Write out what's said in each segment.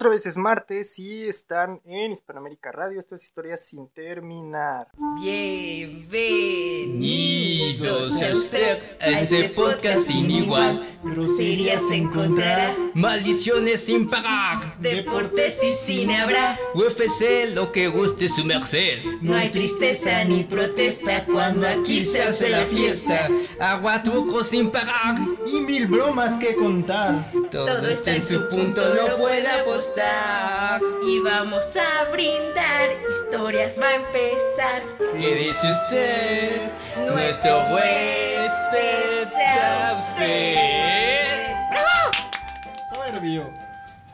Otra vez es martes y están en Hispanoamérica Radio. Esto es Historias sin terminar. Bienvenidos a usted a este podcast sin igual. Groserías encontrará, Maldiciones sin pagar. deportes y cine habrá. UFC, lo que guste su merced. No hay tristeza ni protesta cuando aquí se hace la fiesta. Agua, truco sin pagar. Y mil bromas que contar. Todo, está en su punto, no puede apostar. Y vamos a brindar, historias va a empezar. ¿Qué dice usted? Nuestro huésped sea usted. Soberbio.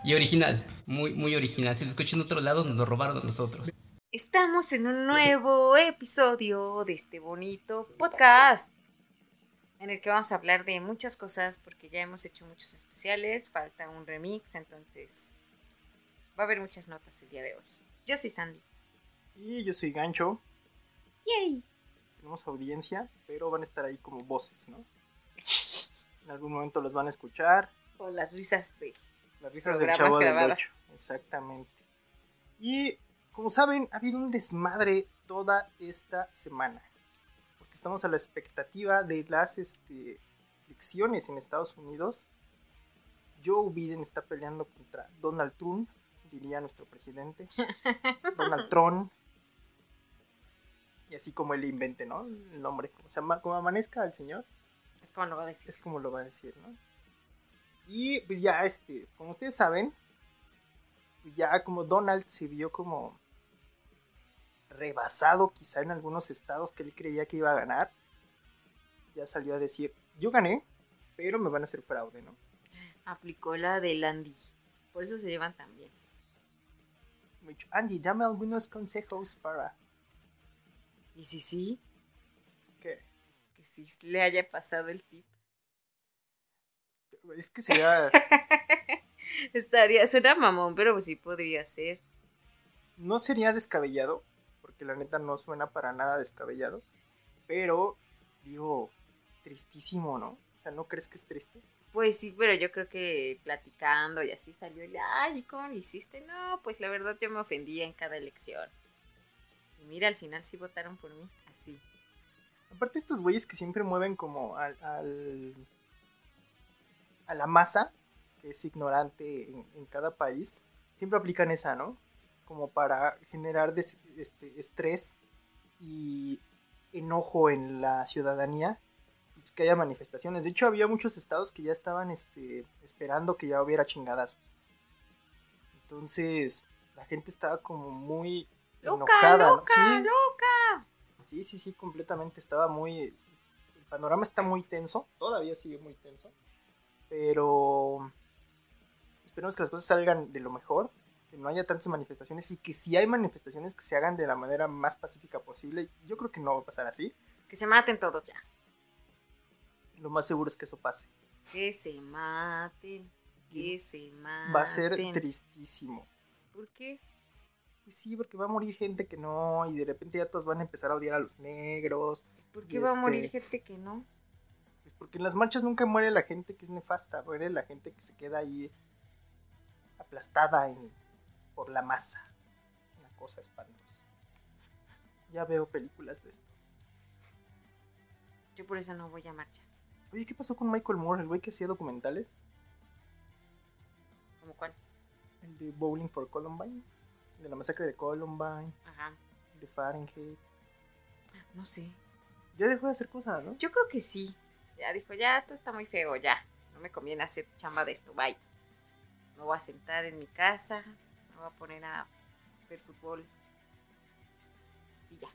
Y original, muy, muy original. Si lo escuchan en otro lado, nos lo robaron a nosotros. Estamos en un nuevo episodio de este bonito podcast en el que vamos a hablar de muchas cosas porque ya hemos hecho muchos especiales, falta un remix, entonces va a haber muchas notas el día de hoy. Yo soy Sandy. Y yo soy Gancho. ¡Yay! Tenemos audiencia, pero van a estar ahí como voces, ¿no? En algún momento los van a escuchar. O las risas de... Las risas del chavo del grabadas. 8. Exactamente. Y como saben, ha habido un desmadre toda esta semana. Porque estamos a la expectativa de las este, elecciones en Estados Unidos. Joe Biden está peleando contra Donald Trump, diría nuestro presidente. Donald Trump. Y así como él invente, ¿no? El nombre. Como, se llama, como amanezca el señor Es como lo va a decir. es como lo va a decir, ¿no? Y pues ya, este, como ustedes saben, pues ya como Donald se vio como rebasado quizá en algunos estados que él creía que iba a ganar, ya salió a decir, yo gané, pero me van a hacer fraude, ¿no? Aplicó la de Landy. Por eso se llevan tan bien. Me dicho, Andy, dame algunos consejos para Y si sí, que que sí le haya pasado el tip. es que sería Estaría, suena mamón, pero pues sí podría ser. no sería descabellado, porque la neta no suena para nada descabellado, pero digo, tristísimo, ¿no? O sea, ¿no crees que es triste? Pues sí, pero yo creo que platicando y así salió el, ay, ¿y cómo lo hiciste? No, pues la verdad yo me ofendía en cada elección. Y mira, al final sí votaron por mí, así. Aparte estos güeyes que siempre mueven como al, a la masa, que es ignorante en, cada país, siempre aplican esa, ¿no? Como para generar este, estrés y enojo en la ciudadanía que haya manifestaciones. De hecho, había muchos estados que ya estaban este, esperando que ya hubiera chingadazos. Entonces, la gente estaba como muy ¡Loca, enojada. ¿no? loca, Sí. loca! Sí, sí, sí, completamente. Estaba muy. El panorama está muy tenso. Todavía sigue muy tenso. Pero. Esperemos que las cosas salgan de lo mejor. Que no haya tantas manifestaciones. Y que si hay manifestaciones, que se hagan de la manera más pacífica posible. Yo creo que no va a pasar así. Que se maten todos ya. Lo más seguro es que eso pase. Que se maten. Que se maten. Va a ser tristísimo. ¿Por qué? Pues sí, porque va a morir gente que no. Y de repente ya todos van a empezar a odiar a los negros. ¿Por qué va a este- morir gente que no? Pues porque en las marchas nunca muere la gente que es nefasta, muere la gente que se queda ahí aplastada en, por la masa. Una cosa espantosa. Ya veo películas de esto. Yo por eso no voy a marchas. Oye, ¿qué pasó con Michael Moore, el güey que hacía documentales? ¿Como cuál? El de Bowling for Columbine, de la masacre de Columbine, Ajá. el de Fahrenheit. No sé. Ya dejó de hacer cosas, ¿no? Yo creo que sí. Ya dijo, ya, esto está muy feo, ya. No me conviene hacer chamba de esto, bye. Me voy a sentar en mi casa, me voy a poner a ver fútbol. Y ya.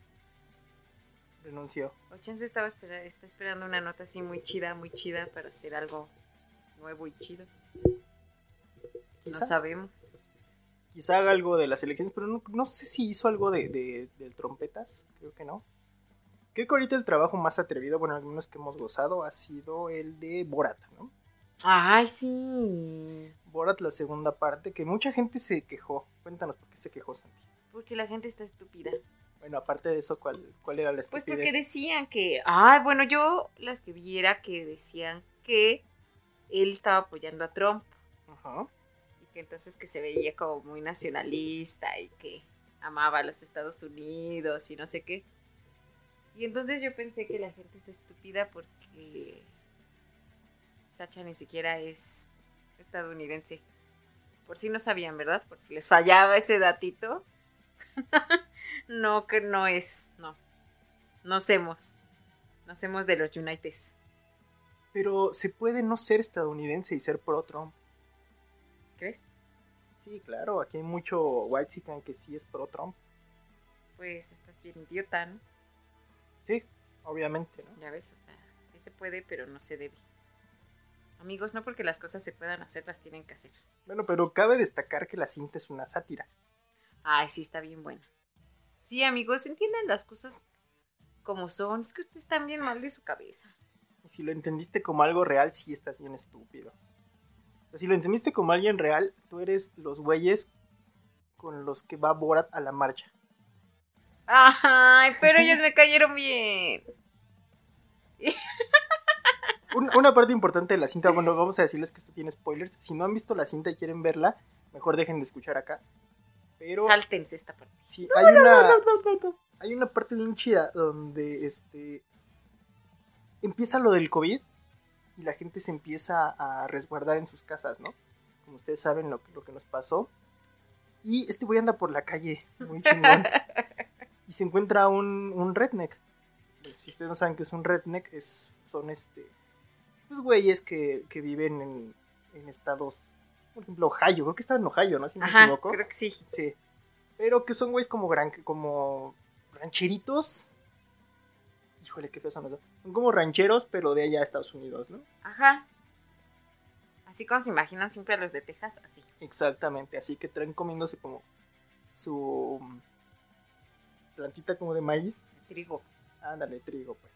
Renunció. O chance estaba está esperando una nota así muy chida, muy chida para hacer algo nuevo y chido. Quizá, No sabemos. quizá haga algo de las elecciones, pero no, no sé si hizo algo de, de, del trompetas, creo que no. Creo que ahorita el trabajo más atrevido, bueno, algunos que hemos gozado, ha sido el de Borat, ¿no? Ay, sí. Borat, la segunda parte, que mucha gente se quejó. Cuéntanos por qué se quejó, Santi. Porque la gente está estúpida. Bueno, aparte de eso, ¿cuál, cuál era la Pues estupidez? porque decían que, ay, bueno, yo las que viera que decían que él estaba apoyando a Trump Ajá. y que entonces que se veía como muy nacionalista y que amaba a los Estados Unidos y no sé qué. Y entonces yo pensé que la gente es estúpida porque Sacha ni siquiera es estadounidense. Por si no sabían, ¿verdad? Por si les fallaba ese datito. no, que no es, no. No hacemos. No hacemos de los Uniteds. Pero se puede no ser estadounidense y ser pro-Trump. ¿Crees? Sí, claro, aquí hay mucho white que sí es pro-Trump. Pues estás bien idiota, ¿no? Sí, obviamente, ¿no? Ya ves, o sea, sí se puede, pero no se debe. Amigos, no porque las cosas se puedan hacer, las tienen que hacer. Bueno, pero cabe destacar que la cinta es una sátira. Ay, sí, está bien buena. Sí, amigos, entiendan las cosas como son. Es que ustedes están bien mal de su cabeza. Si lo entendiste como algo real, sí estás bien estúpido. O sea, si lo entendiste como alguien real, tú eres los güeyes con los que va Borat a la marcha. Ay, pero ellos me cayeron bien. una parte importante de la cinta, bueno, vamos a decirles que esto tiene spoilers. Si no han visto la cinta y quieren verla, mejor dejen de escuchar acá. Pero. Sáltense esta parte. Sí, hay una. hay una parte bien chida donde este. Empieza lo del COVID y la gente se empieza a resguardar en sus casas, ¿no? Como ustedes saben lo, lo que nos pasó. Y este güey anda por la calle, muy chingón. y se encuentra un, un redneck. Si ustedes no saben qué es un redneck, es, son este pues güeyes que, que viven en, en, estados, por ejemplo, Ohio, creo que estaba en Ohio, ¿no? Si no me equivoco. Creo que sí. Sí. Pero que son güeyes como gran, como rancheritos. Híjole, qué feo son los Son como rancheros, pero de allá a Estados Unidos, ¿no? Ajá. Así como se imaginan siempre a los de Texas, así. Exactamente, así que traen comiéndose como su plantita como de maíz. Trigo. Ándale, trigo, pues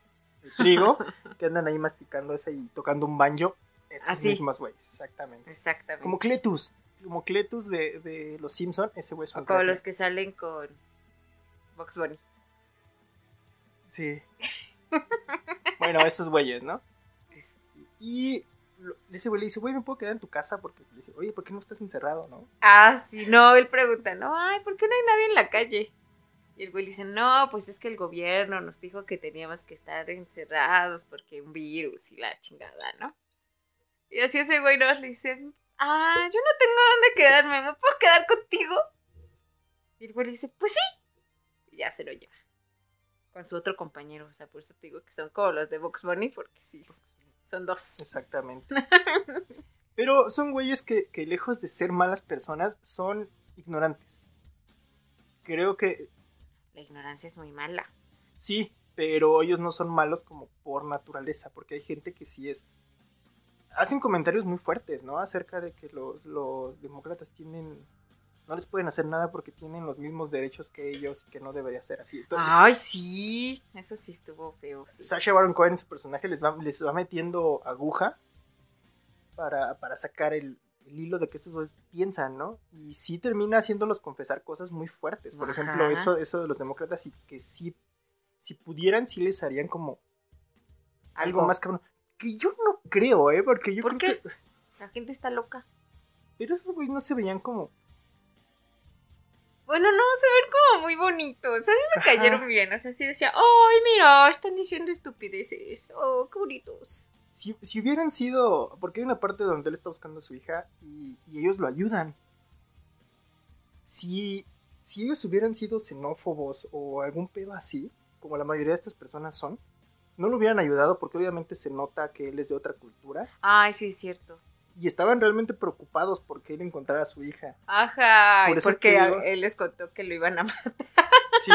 trigo, que andan ahí masticando esa y tocando un banjo. Esos Así. mismos güeyes, exactamente. Exactamente. Como Cletus, como Cletus de, de los Simpson, ese güey es un O como los que salen con Box Bunny. Sí. bueno, esos güeyes, ¿no? Y ese güey le dice, güey, ¿me puedo quedar en tu casa? Porque le dice, oye, ¿por qué no estás encerrado, no? Ah, sí, no, él pregunta, no, ay, ¿por qué no hay nadie en la calle? Y el güey dice, no, pues es que el gobierno nos dijo que teníamos que estar encerrados porque un virus y la chingada, ¿no? Y así ese güey nos le dice, ah, yo no tengo dónde quedarme, ¿me puedo quedar contigo? Y el güey le dice, pues sí. Y ya se lo lleva. Con su otro compañero, o sea, por eso te digo que son como los de Box Bunny, porque sí, son dos. Exactamente. Pero son güeyes que, que lejos de ser malas personas, son ignorantes. Creo que La ignorancia es muy mala. Sí, pero ellos no son malos como por naturaleza, porque hay gente que sí es... Hacen comentarios muy fuertes, ¿no? Acerca de que los, los demócratas tienen... No les pueden hacer nada porque tienen los mismos derechos que ellos, que no debería ser así. Entonces, Ay, sí, eso sí estuvo feo. sí. Sasha Baron Cohen en su personaje les va, les va metiendo aguja para, para sacar el, el hilo de que estos dos piensan, ¿no? Y sí termina haciéndolos confesar cosas muy fuertes. Por Ajá. ejemplo, eso, eso de los demócratas y que sí, si pudieran, sí les harían como algo, Algo. más cabrón. Que yo no creo, ¿eh? Porque yo ¿Por creo qué? que... La gente está loca. Pero esos güeyes no se veían como... Bueno, no, se ven como muy bonitos. A mí me Ajá. cayeron bien. O sea, sí decía, ¡ay, mira! Están diciendo estupideces. ¡Oh, qué bonitos! Si, si hubieran sido... Porque hay una parte donde él está buscando a su hija y, y ellos lo ayudan. Si, si ellos hubieran sido xenófobos o algún pedo así, como la mayoría de estas personas son, no lo hubieran ayudado porque obviamente se nota que él es de otra cultura Ay, sí, es cierto. y estaban realmente preocupados porque él encontrara a su hija. Ajá. Por porque digo- él les contó que lo iban a matar. Sí,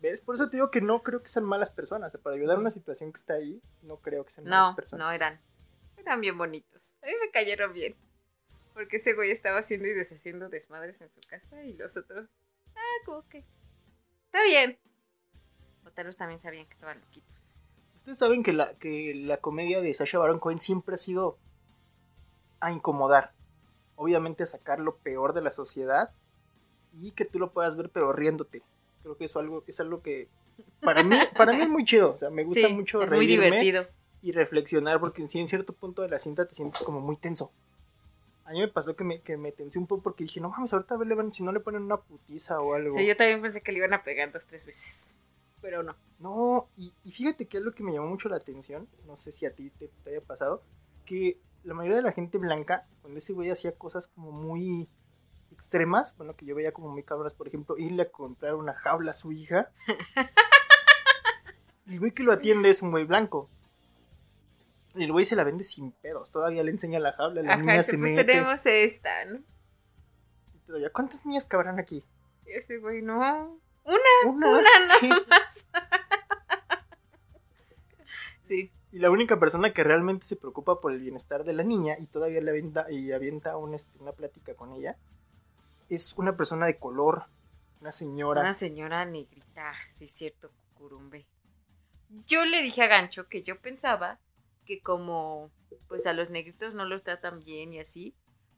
¿ves? Por eso te digo que no creo que sean malas personas. O sea, para ayudar a una situación que está ahí, no creo que sean malas No, personas. no eran. Eran bien bonitos. A mí me cayeron bien. Porque ese güey estaba haciendo y deshaciendo desmadres en su casa y los otros. Ah, como que. Está bien. Vez también sabían que estaban loquitos. Ustedes saben que la, que la comedia de Sasha Baron Cohen siempre ha sido a incomodar. Obviamente a sacar lo peor de la sociedad y que tú lo puedas ver pero riéndote. Creo que eso algo, es algo que para mí, para mí es muy chido. O sea, me gusta Sí, mucho es muy divertido. y reflexionar porque en sí en cierto punto de la cinta te sientes como muy tenso. A mí me pasó que me, que me tensé un poco porque dije, no mames, ahorita a ver, si no le ponen una putiza o algo. Sí, yo también pensé que le iban a pegar dos, tres veces. Pero no. No, y, y fíjate que es lo que me llamó mucho la atención, no sé si a ti te, te haya pasado, que la mayoría de la gente blanca, cuando ese güey hacía cosas como muy extremas, bueno, que yo veía como muy cabras, por ejemplo, irle a comprar una jaula a su hija, el güey que lo atiende es un güey blanco. Y el güey se la vende sin pedos, todavía le enseña la jaula, la niña Ajá, se pues mete. tenemos esta, ¿no? y todavía, ¿Cuántas niñas cabrán aquí? Y ese güey, no. Una, Una, una nada sí. más. sí. Y la única persona que realmente se preocupa por el bienestar de la niña y todavía le avienta, y avienta un, este, una plática con ella es una persona de color, una señora. Una señora negrita, sí es cierto, cucurumbe. Yo le dije a Gancho que yo pensaba que como pues a los negritos no los tratan bien y así,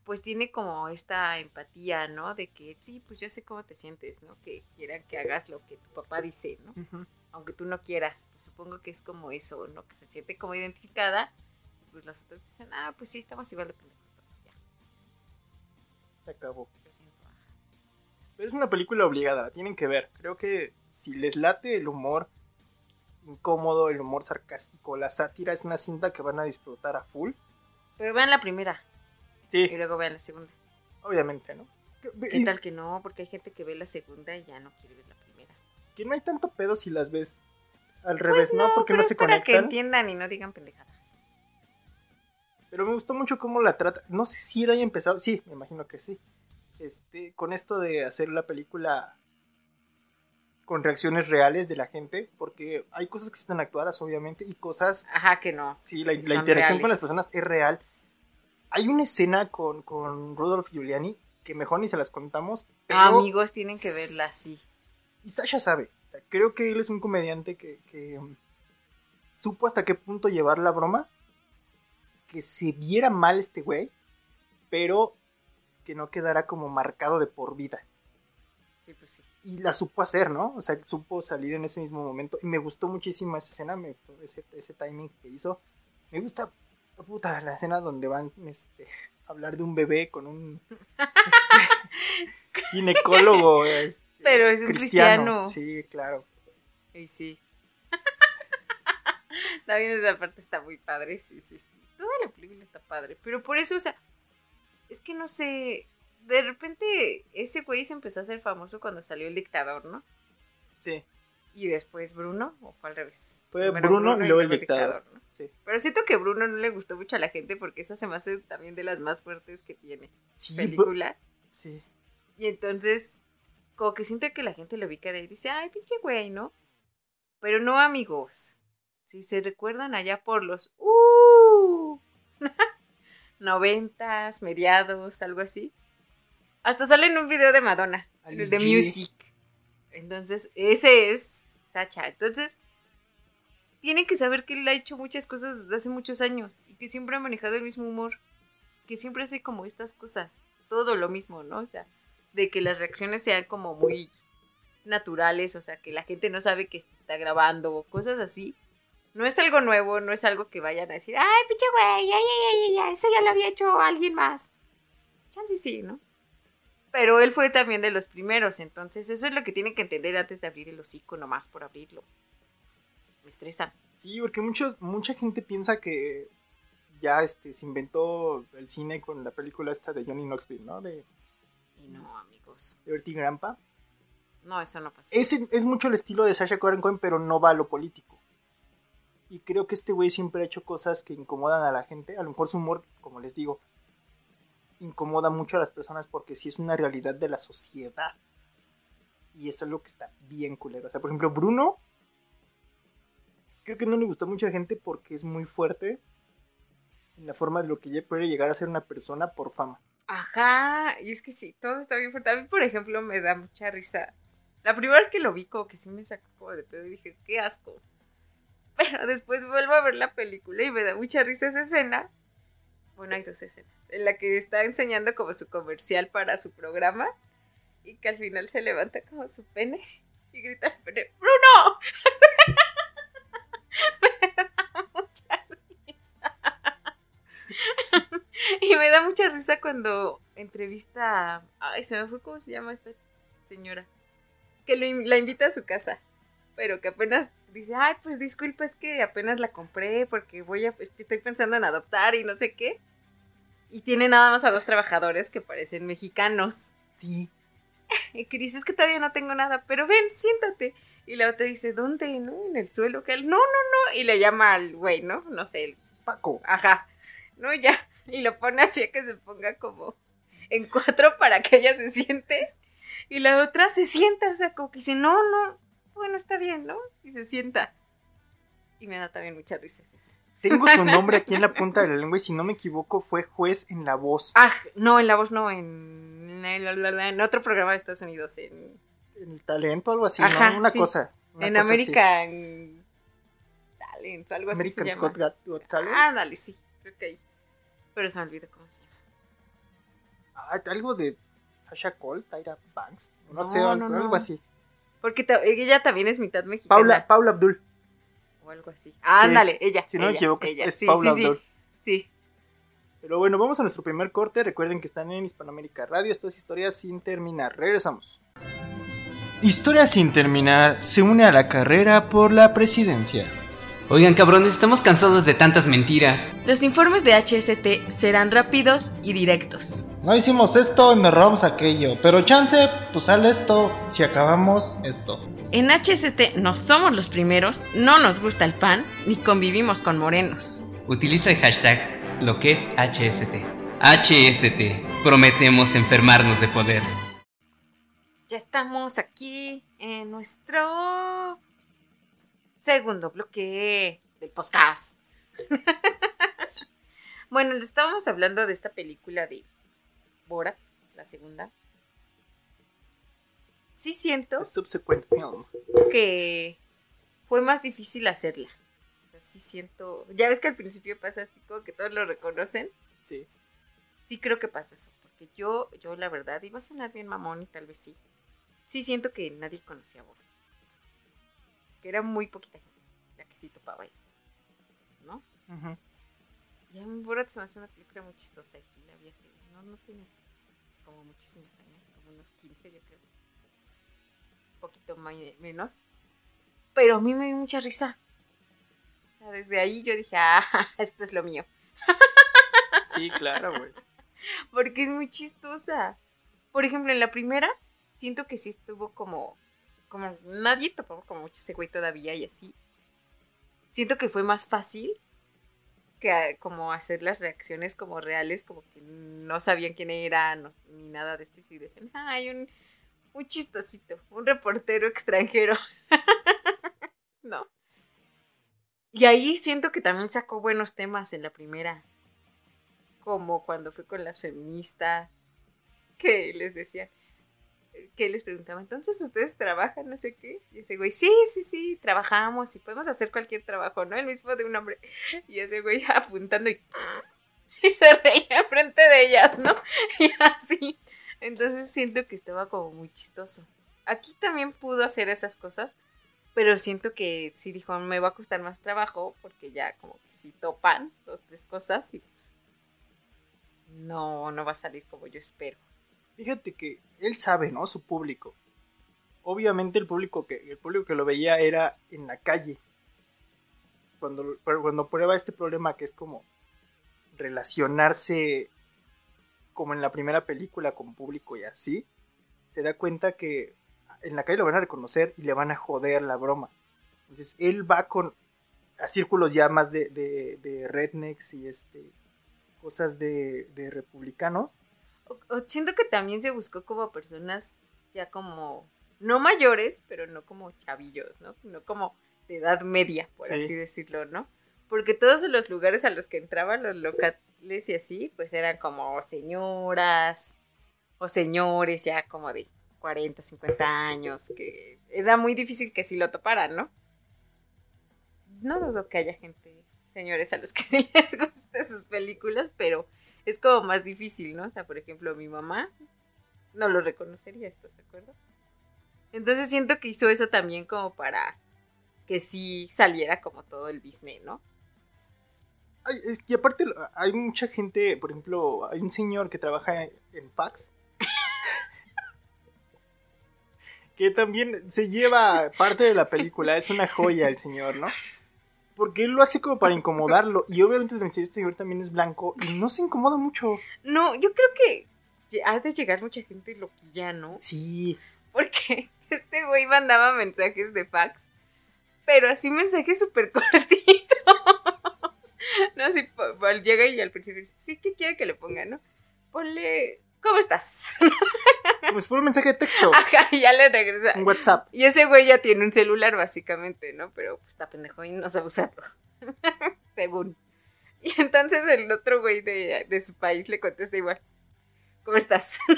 pues tiene como esta empatía, ¿no? De que sí, pues yo sé cómo te sientes, ¿no? Que quieran que hagas lo que tu papá dice, ¿no? Ujú. Aunque tú no quieras, pues supongo que es como eso, ¿no? Que se siente como identificada. Y pues los otros dicen, ah, pues sí, estamos igual de pendejos todos, ya. Se acabó. Pero es una película obligada, la tienen que ver. Creo que si les late el humor incómodo, el humor sarcástico, la sátira, es una cinta que van a disfrutar a full. Pero vean la primera y luego vean la segunda. obviamente, ¿no? Que, ¿Qué tal que no? Porque hay gente que ve la segunda y ya no quiere ver la primera. que no hay tanto pedo si las ves al revés, ¿no? Porque pero no es se para que conectan. entiendan y no digan pendejadas. Pero me gustó mucho cómo la trata. No sé si era haya empezado. Sí, me imagino que sí. Este, con esto de hacer la película con reacciones reales de la gente. Porque hay cosas que están actuadas, obviamente, y cosas. Ajá, que no. Sí, la, Sí, la interacción con las personas es real. Hay una escena con, con Rudolph Giuliani que mejor ni se las contamos. Pero, Amigos, tienen que verla así. Y Sasha sabe. O sea, creo que él es un comediante que, que, um, supo hasta qué punto llevar la broma. Que se viera mal este güey, pero que no quedara como marcado de por vida. Sí, pues sí. Y la supo hacer, ¿no? O sea, supo salir en ese mismo momento. Y me gustó muchísimo esa escena, me, ese, ese timing que hizo. Me gusta, puta, la escena donde van este, a hablar de un bebé con un este, ginecólogo. este, Pero es un cristiano. Sí, claro. Y sí. También esa parte está muy padre. Sí, sí, sí. Toda la película está padre. Pero por eso, o sea, es que no sé. De repente, ese güey se empezó a hacer famoso cuando salió el dictador, ¿no? Sí, Y después Bruno, o fue al revés. Fue Primero Bruno y luego el dictador. ¿no? Sí. Pero siento que Bruno no le gustó mucho a la gente porque esa se me hace también de las más fuertes que tiene Sí, película. sí. Y entonces, como que siento que la gente lo ubica de ahí y dice, ay, pinche güey, ¿no? Pero no, amigos. Si se recuerdan allá por los uh, noventas, mediados, algo así. Hasta sale en un video de Madonna, el de. Music. Entonces, ese es Sacha. Entonces, tienen que saber que él ha hecho muchas cosas desde hace muchos años y que siempre ha manejado el mismo humor. Que siempre hace como estas cosas. Todo lo mismo, ¿no? O sea, de que las reacciones sean como muy naturales, o sea, que la gente no sabe que se está grabando o cosas así. No es algo nuevo, no es algo que vayan a decir, ay, pinche güey, ya, ya, ya, ya, eso ya lo había hecho alguien más. Chance sí, ¿no? Pero él fue también de los primeros, entonces eso es lo que tienen que entender antes de abrir el hocico nomás por abrirlo. Me estresan. Sí, porque muchos, mucha gente piensa que ya este, se inventó el cine con la película esta de Johnny Knoxville, ¿no? De Y no, amigos. Dirty Grandpa. No, eso no pasa. Ese es mucho el estilo de Sasha Cohen Cohen, pero no va a lo político. Y creo que este güey siempre ha hecho cosas que incomodan a la gente. A lo mejor su humor, como les digo, incomoda mucho a las personas porque sí es una realidad de la sociedad. Y eso es lo que está bien culero. O sea, por ejemplo, Bruno, creo que no le gustó a mucha gente porque es muy fuerte en la forma de lo que puede llegar a ser una persona por fama. Ajá, y es que sí, todo está bien fuerte. A mí, por ejemplo, me da mucha risa. La primera vez que lo vi, como que sí me sacó de pedo y dije, qué asco. Pero después vuelvo a ver la película y me da mucha risa esa escena. Bueno, hay dos escenas. En la que está enseñando como su comercial para su programa y que al final se levanta como su pene y grita pene, ¡Bruno! Y me da mucha risa cuando entrevista a... Ay, se me fue cómo se llama esta señora. Que lo la invita a su casa. Pero que apenas dice, ay, pues disculpa, es que apenas la compré porque voy a... Estoy pensando en adoptar y no sé qué. Y tiene nada más a dos trabajadores que parecen mexicanos. Sí. Y que dice, es que todavía no tengo nada, pero ven, siéntate. Y la otra dice, ¿dónde? ¿No? En el suelo. Que él, no, no, no. Y le llama al güey, ¿no? No sé, el Paco. Ajá. No, ya. Y lo pone así a que se ponga como en cuatro para que ella se siente. Y la otra se sienta, o sea, como que dice, no, no, bueno, está bien, ¿no? Y se sienta. Y me da también mucha risa esa. Tengo su nombre aquí en la punta de la lengua y si no me equivoco fue juez en La Voz. Ah, no, en la voz no, en, en otro programa de Estados Unidos, en, En el talento, algo así, Ajá, ¿no? Una sí. cosa. una en cosa así. American Talent, algo así American se llama. Scott Got Talent. Ah, dale, sí, creo que ahí. Pero se me olvidó cómo se llama. Ah, algo de Sasha Cole, Tyra Banks. No, No, sé, algo, no, no. algo así. Porque ella también es mitad mexicana. Paula, Paula Abdul. O algo así. Ándale, ella. Si no me equivoco, es- ella. es Sí, Paula sí, sí, Abdul. Sí. Pero bueno, vamos a nuestro primer corte. Recuerden que están en Hispanoamérica Radio. Esto es Historia sin terminar. Regresamos. Historia sin terminar se une a la carrera por la presidencia. Oigan, cabrones, estamos cansados de tantas mentiras. Los informes de HST serán rápidos y directos. No hicimos esto y nos robamos aquello, pero chance, pues sale esto si acabamos esto. En HST no somos los primeros, no nos gusta el pan, ni convivimos con morenos. Utiliza el hashtag lo que es HST. HST. Prometemos enfermarnos de poder. Ya estamos aquí en nuestro segundo bloque del podcast. bueno, les estábamos hablando de esta película de Bora, la segunda. Sí siento The subsequent film. que fue más difícil hacerla. O sea, sí siento. Ya ves que al principio pasa así como que todos lo reconocen. Sí. Sí creo que pasa eso. Porque yo, yo la verdad, iba a sonar bien mamón y tal vez sí. Sí siento que nadie conocía a Bora. Era muy poquita gente la que sí topaba esto. ¿No? Ujú. Y a mí Borat se me hace una película muy chistosa y sí la vi así. No, no tiene como muchísimos años, como unos 15 yo creo. Un poquito más, menos. Pero a mí me dio mucha risa. O sea, desde ahí yo dije, ah, esto es lo mío. Sí, claro, güey. Porque es muy chistosa. Por ejemplo, en la primera, siento que sí estuvo como. Como nadie topaba como mucho ese güey todavía y así. Siento que fue más fácil que ah, como hacer las reacciones como reales, como que no sabían quién era, ni nada de esto. Y decían, "Ah, hay un, un chistosito, un reportero extranjero. ¿No? Y ahí siento que también sacó buenos temas en la primera como cuando fue con las feministas, que les decía, que les preguntaba, entonces ustedes trabajan, no sé qué, y ese güey, sí, sí, sí, trabajamos y podemos hacer cualquier trabajo, ¿no? El mismo de un hombre, y ese güey apuntando y, y se reía enfrente de ellas, ¿no? Y así, entonces siento que estaba como muy chistoso. Aquí también pudo hacer esas cosas, pero siento que sí dijo, me va a costar más trabajo, porque ya como que sí topan dos, tres cosas y pues no, no va a salir como yo espero. Fíjate que él sabe, ¿no? Su público. Obviamente el público que, el público que lo veía era en la calle. Cuando, cuando prueba este problema que es como relacionarse como en la primera película con público y así, se da cuenta que en la calle lo van a reconocer y le van a joder la broma. Entonces él va con a círculos ya más de, de, de rednecks y este cosas de republicano. O- o siento que también se buscó como personas ya como, no mayores, pero no como chavillos, ¿no? No como de edad media, por Sí. así decirlo, ¿no? Porque todos los lugares a los que entraban los locales y así, pues eran como señoras o señores ya como de 40, 50 años, que era muy difícil que sí lo toparan, ¿no? No dudo que haya gente, señores, a los que sí les guste sus películas, pero es como más difícil, ¿no? O sea, por ejemplo, mi mamá no lo reconocería, ¿estás de acuerdo? Entonces siento que hizo eso también como para que sí saliera como todo el business, ¿no? Ay, es que aparte hay mucha gente, por ejemplo, hay un señor que trabaja en, en fax. que también se lleva parte de la película, es una joya el señor, ¿no? Porque él lo hace como para incomodarlo. Y obviamente este señor también es blanco y no se incomoda mucho. No, yo creo que ha de llegar mucha gente loquilla, ¿no? Sí. Porque este güey mandaba mensajes de fax, pero así mensajes súper cortitos. no, así llega y al principio dice, sí, ¿qué quiere que le ponga, no? Ponle, ¿cómo estás? Pues por un mensaje de texto. Ajá, y ya le regresa. Un WhatsApp. Y ese güey ya tiene un celular, básicamente, ¿no? Pero pues, está pendejo y no sabe usarlo. Según. Y entonces el otro güey de, de su país le contesta igual. ¿Cómo estás?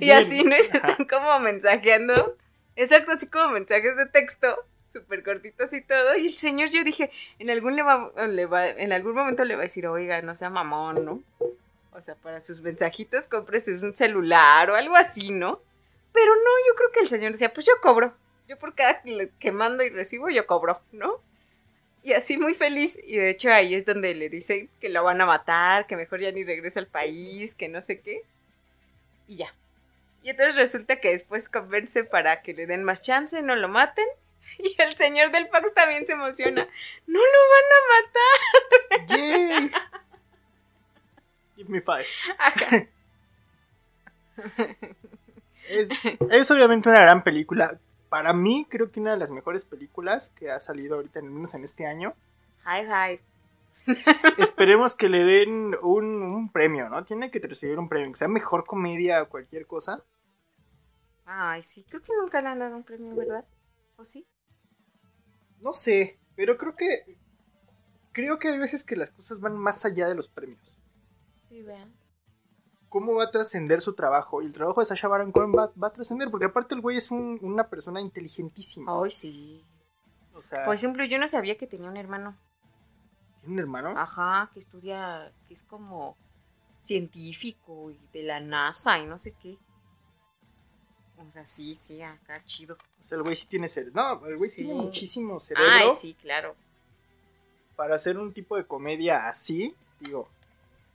y Bien. así, ¿no? Y se están como mensajeando. Exacto, así como mensajes de texto, súper cortitos y todo. Y el señor, yo dije, en algún, le va, le va- en algún momento le va a decir, oiga, no sea mamón, ¿no? O sea, para sus mensajitos compres un celular o algo así, ¿no? Pero no, yo creo que el señor decía, pues yo cobro. Yo por cada que mando y recibo, yo cobro, ¿no? Y así muy feliz. Y de hecho ahí es donde le dicen que lo van a matar, que mejor ya ni regresa al país, que no sé qué. Y ya. Y entonces resulta que después convence para que le den más chance, no lo maten. Y el señor del Pax también se emociona. No lo van a matar. Yay. Give me five. Ajá. Es, es obviamente una gran película. Para mí, creo que una de las mejores películas que ha salido ahorita, al menos en este año. Hi, hi. Esperemos que le den un, un premio, ¿no? Tiene que recibir un premio, que sea mejor comedia o cualquier cosa. Ay, sí, creo que nunca le han dado un premio, ¿verdad? ¿O sí? No sé, pero creo que. Creo que hay veces que las cosas van más allá de los premios. Sí, vean. ¿Cómo va a trascender su trabajo? Y el trabajo de Sasha Baron Cohen va, va a trascender, porque aparte el güey es un- una persona inteligentísima. Ay, sí. O sea, Por ejemplo, yo no sabía que tenía un hermano. ¿tiene un hermano? Ajá, que estudia, que es como científico y de la NASA y no sé qué. O sea, sí, sí, acá chido. O sea, el güey sí tiene cerebro. No, el güey Sí. tiene muchísimo cerebro Ay, sí, claro. para hacer un tipo de comedia así. Digo,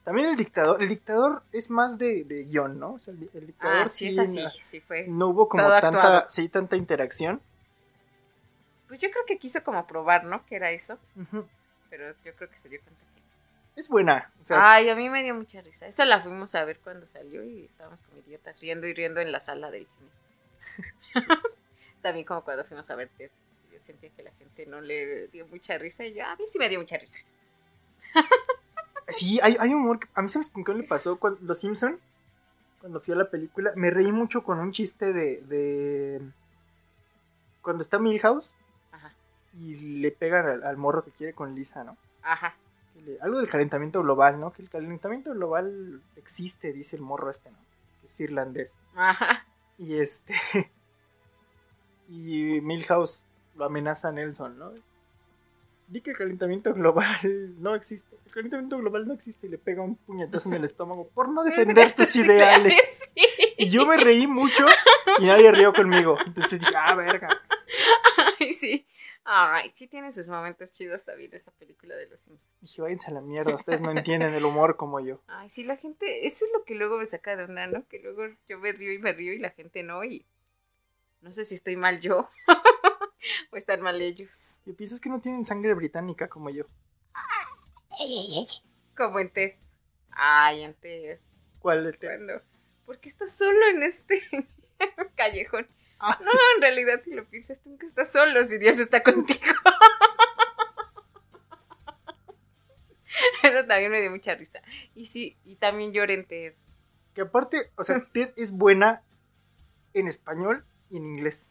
también el dictador. El dictador es más de, de guion, ¿no? O sea, el, el dictador Ah, sí, es así, no, sí fue. no hubo como tanta, actuado. sí, tanta interacción. Pues yo creo que quiso como probar, ¿no? Que era eso, pero yo creo que se dio cuenta que... Es buena. O sea, Ay, a mí me dio mucha risa. Esa la fuimos a ver cuando salió y estábamos como idiotas, riendo y riendo en la sala del cine. También como cuando fuimos a ver Ted. Yo sentía que la gente no le dio mucha risa y yo, a mí sí me dio mucha risa. sí, hay, hay humor. que- a mí sabes con qué le pasó cuando Los Simpson. Cuando fui a la película, me reí mucho con un chiste de, de cuando está Milhouse Ajá, y le pegan al, al morro que quiere con Lisa, ¿no? ajá. Le- Algo del calentamiento global, ¿no? Que el calentamiento global existe, dice el morro este, ¿no? Que es irlandés. Ajá. Y este. Y Milhouse lo amenaza a Nelson, ¿no? Di que el calentamiento global no existe. El calentamiento global no existe y le pega un puñetazo en el estómago por no defender tus ideales. Sí. Y yo me reí mucho y nadie rió conmigo. Entonces dije, ah, verga. Ay, sí. Ay, sí tiene sus momentos chidos también esta película de los Simpsons. Dije, váyanse a la mierda, ustedes no entienden el humor como yo. Ay, sí, la gente, eso es lo que luego me saca de onda, ¿no? Que luego yo me río y me río y la gente no, y no sé si estoy mal yo o están mal ellos. Yo pienso es que no tienen sangre británica como yo. Como en Ted. Ay, en Ted. ¿Cuál de te? ¿Cuándo? ¿Por qué estás solo en este callejón? Ah, No, en realidad, si lo piensas, tú nunca estás solo si Dios está contigo. Eso también me dio mucha risa. Y sí, y también lloré en Ted. Que aparte, o sea, Ted es buena en español y en inglés.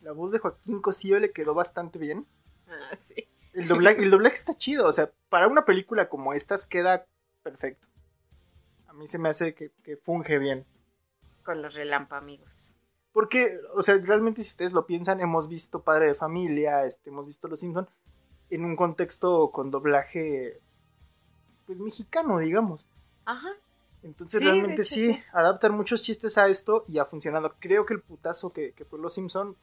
La voz de Joaquín Cosío le quedó bastante bien. Ah, sí. El doblaje, el doblaje está chido, o sea, para una película como estas queda perfecto. A mí se me hace que, que funge bien. Con los relámpagos. Porque, o sea, realmente si ustedes lo piensan, hemos visto Padre de Familia, este, hemos visto Los Simpson en un contexto con doblaje, pues mexicano, digamos. Ajá. Entonces Sí, realmente hecho, sí, sí. adaptan muchos chistes a esto y ha funcionado. Creo que el putazo que, que fue Los Simpson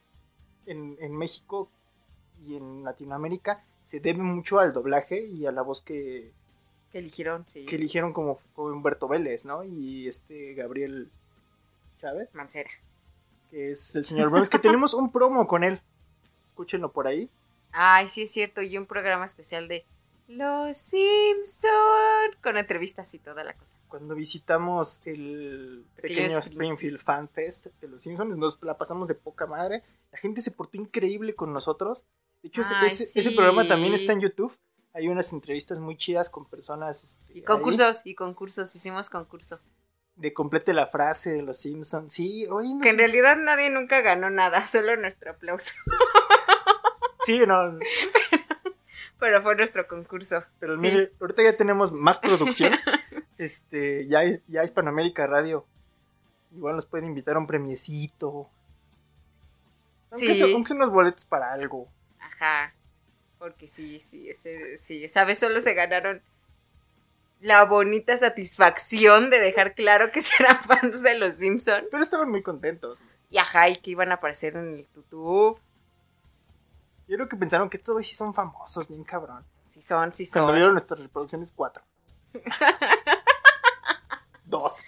en, en México y en Latinoamérica se debe mucho al doblaje y a la voz que, Que eligieron, sí. que eligieron como, como Humberto Vélez, ¿no? Y este Gabriel Chávez, Mancera. que es el señor Burns, que tenemos un promo con él. Escúchenlo por ahí. Ay, sí es cierto. Y un programa especial de Los Simpson con entrevistas y toda la cosa. Cuando visitamos el Pequeño pequeño Springfield. Fan Fest de los Simpsons, nos la pasamos de poca madre. La gente se portó increíble con nosotros. De hecho, ese, Ay, ese- sí. ese programa también está en YouTube. Hay unas entrevistas muy chidas con personas. este, Y ahí. concursos, y concursos. Hicimos concurso. de complete la frase de los Simpsons. Sí, oye, no Que en realidad nadie nunca ganó nada, solo nuestro aplauso. Sí, no, Pero fue nuestro concurso. pero Sí. mire, ahorita ya tenemos más producción. este, ya, ya Hispanoamérica Radio. Igual nos puede invitar a un premiecito. Aunque, Sí. sea, aunque unos boletos para algo. Ajá. Porque sí, sí, ese, sí, esa vez solo se ganaron la bonita satisfacción de dejar claro que serán fans de los Simpson. Pero estaban muy contentos. Y ajá, y que iban a aparecer en el YouTube. Yo creo que pensaron que estos güeyes sí son famosos, bien cabrón. Sí son, sí Cuando son. vieron nuestras reproducciones, cuatro. Dos.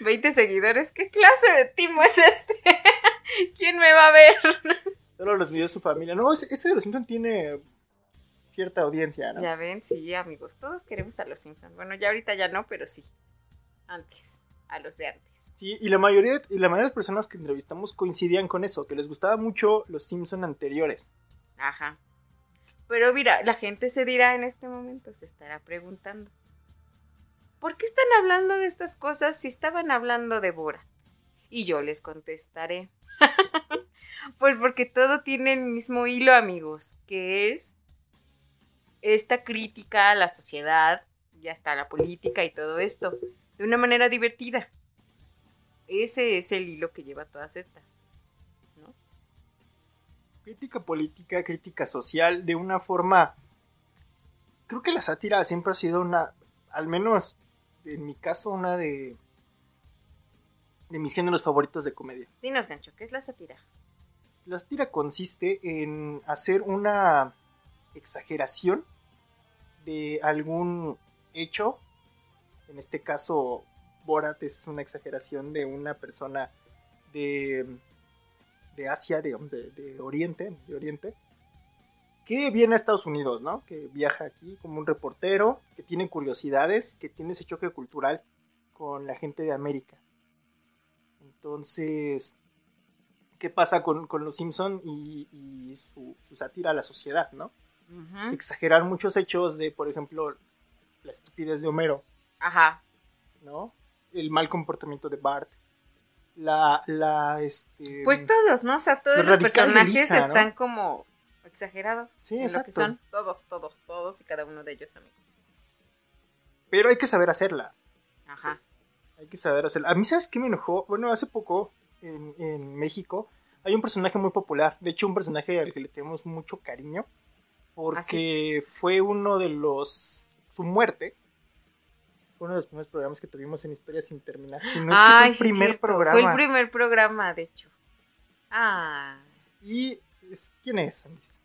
20 seguidores. ¿Qué clase de timo es este? ¿Quién me va a ver? Solo los vio su familia. No, ese, de los Simpsons tiene cierta audiencia, ¿no? Ya ven, sí, amigos. Todos queremos a los Simpson. Bueno, ya ahorita ya no, pero sí. Antes. A los de antes. Sí, y la mayoría, y la mayoría de las personas que entrevistamos coincidían con eso, que les gustaba mucho los Simpson anteriores. Ajá. Pero mira, la gente se dirá en este momento, se estará preguntando. ¿Por qué están hablando de estas cosas si estaban hablando de Bora? Y yo les contestaré. pues porque todo tiene el mismo hilo, amigos, que es esta crítica a la sociedad, ya está la política y todo esto, de una manera divertida. Ese es el hilo que lleva todas estas. Crítica política, crítica social, de una forma... Creo que la sátira siempre ha sido una, al menos en mi caso, una de, de mis géneros favoritos de comedia. Dinos, Gancho, ¿qué es la sátira? La sátira consiste en hacer una exageración de algún hecho. En este caso, Borat es una exageración de una persona de, de Asia, de, de- de Oriente, de Oriente, que viene a Estados Unidos, ¿no? Que viaja aquí como un reportero, que tiene curiosidades, que tiene ese choque cultural con la gente de América. Entonces, qué pasa con, con los Simpson y, y su, su sátira a la sociedad, ¿no? Exagerar muchos hechos de, por ejemplo, la estupidez de Homero, Ajá. ¿no? El mal comportamiento de Bart, la, la, este... Pues todos, ¿no? O sea, todos Lo los personajes Lisa, ¿no? están como exagerados Sí, en lo que son. Todos, todos, todos y cada uno de ellos, amigos. Pero hay que saber hacerla, Ajá. hay que saber hacerla. A mí, ¿sabes qué me enojó? Bueno, hace poco, en, en México, hay un personaje muy popular, de hecho un personaje al que le tenemos mucho cariño, porque fue uno de los... su muerte. Fue uno de los primeros programas que tuvimos en Historia sin terminar. Si no es que fue el sí, primer programa. Fue el primer programa, de hecho. Ah. ¿Y quién es, Andis?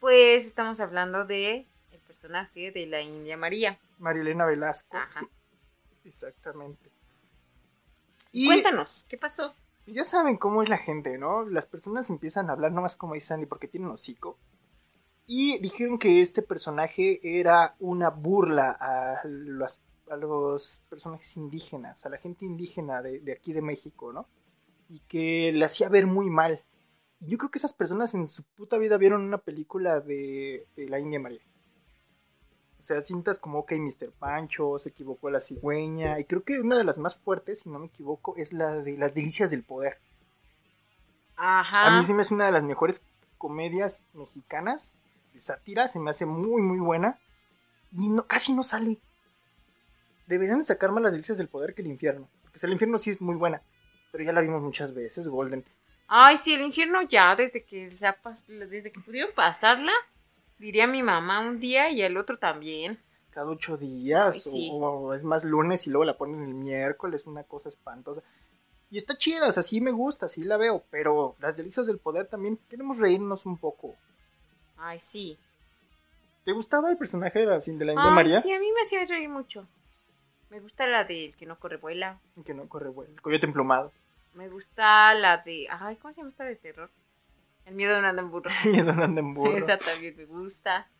Pues estamos hablando de el personaje de la India María. Marilena Velasco. Ajá. Exactamente. Y Cuéntanos, ¿qué pasó? pues ya saben cómo es la gente, ¿no? Las personas empiezan a hablar nomás como dice Sandy porque tienen hocico. Y dijeron que este personaje era una burla a los, a los personajes indígenas, a la gente indígena de, de aquí de México, ¿no? Y que le hacía ver muy mal. Y yo creo que esas personas en su puta vida vieron una película de, de la India María. O sea, cintas como OK Mr. Pancho, se equivocó la cigüeña, y creo que una de las más fuertes, si no me equivoco, es la de Las Delicias del Poder. Ajá. A mí sí me hace una de las mejores comedias mexicanas de sátira, se me hace muy muy buena y no, casi no sale. Deberían de sacar más Las Delicias del Poder que el infierno, porque el infierno sí es muy buena, pero ya la vimos muchas veces, Golden. Ay, sí, el infierno ya, desde que, desde que pudieron pasarla, diría mi mamá un día y el otro también. Cada ocho días, Ay, sí. o, o es más lunes y luego la ponen el miércoles, una cosa espantosa. Y está chida, o sea, sí me gusta, sí la veo, pero Las Delicias del Poder también queremos reírnos un poco. Ay, sí. ¿Te gustaba el personaje de la, de la India Ay, María? sí, a mí me hacía reír mucho. Me gusta la del que no corre vuela. Que no corre bueno. El coyote emplumado. Me gusta la de. Ay, ¿cómo se llama esta de terror? El miedo de un anda en burro. Y Don Andemburro. Esa también me gusta.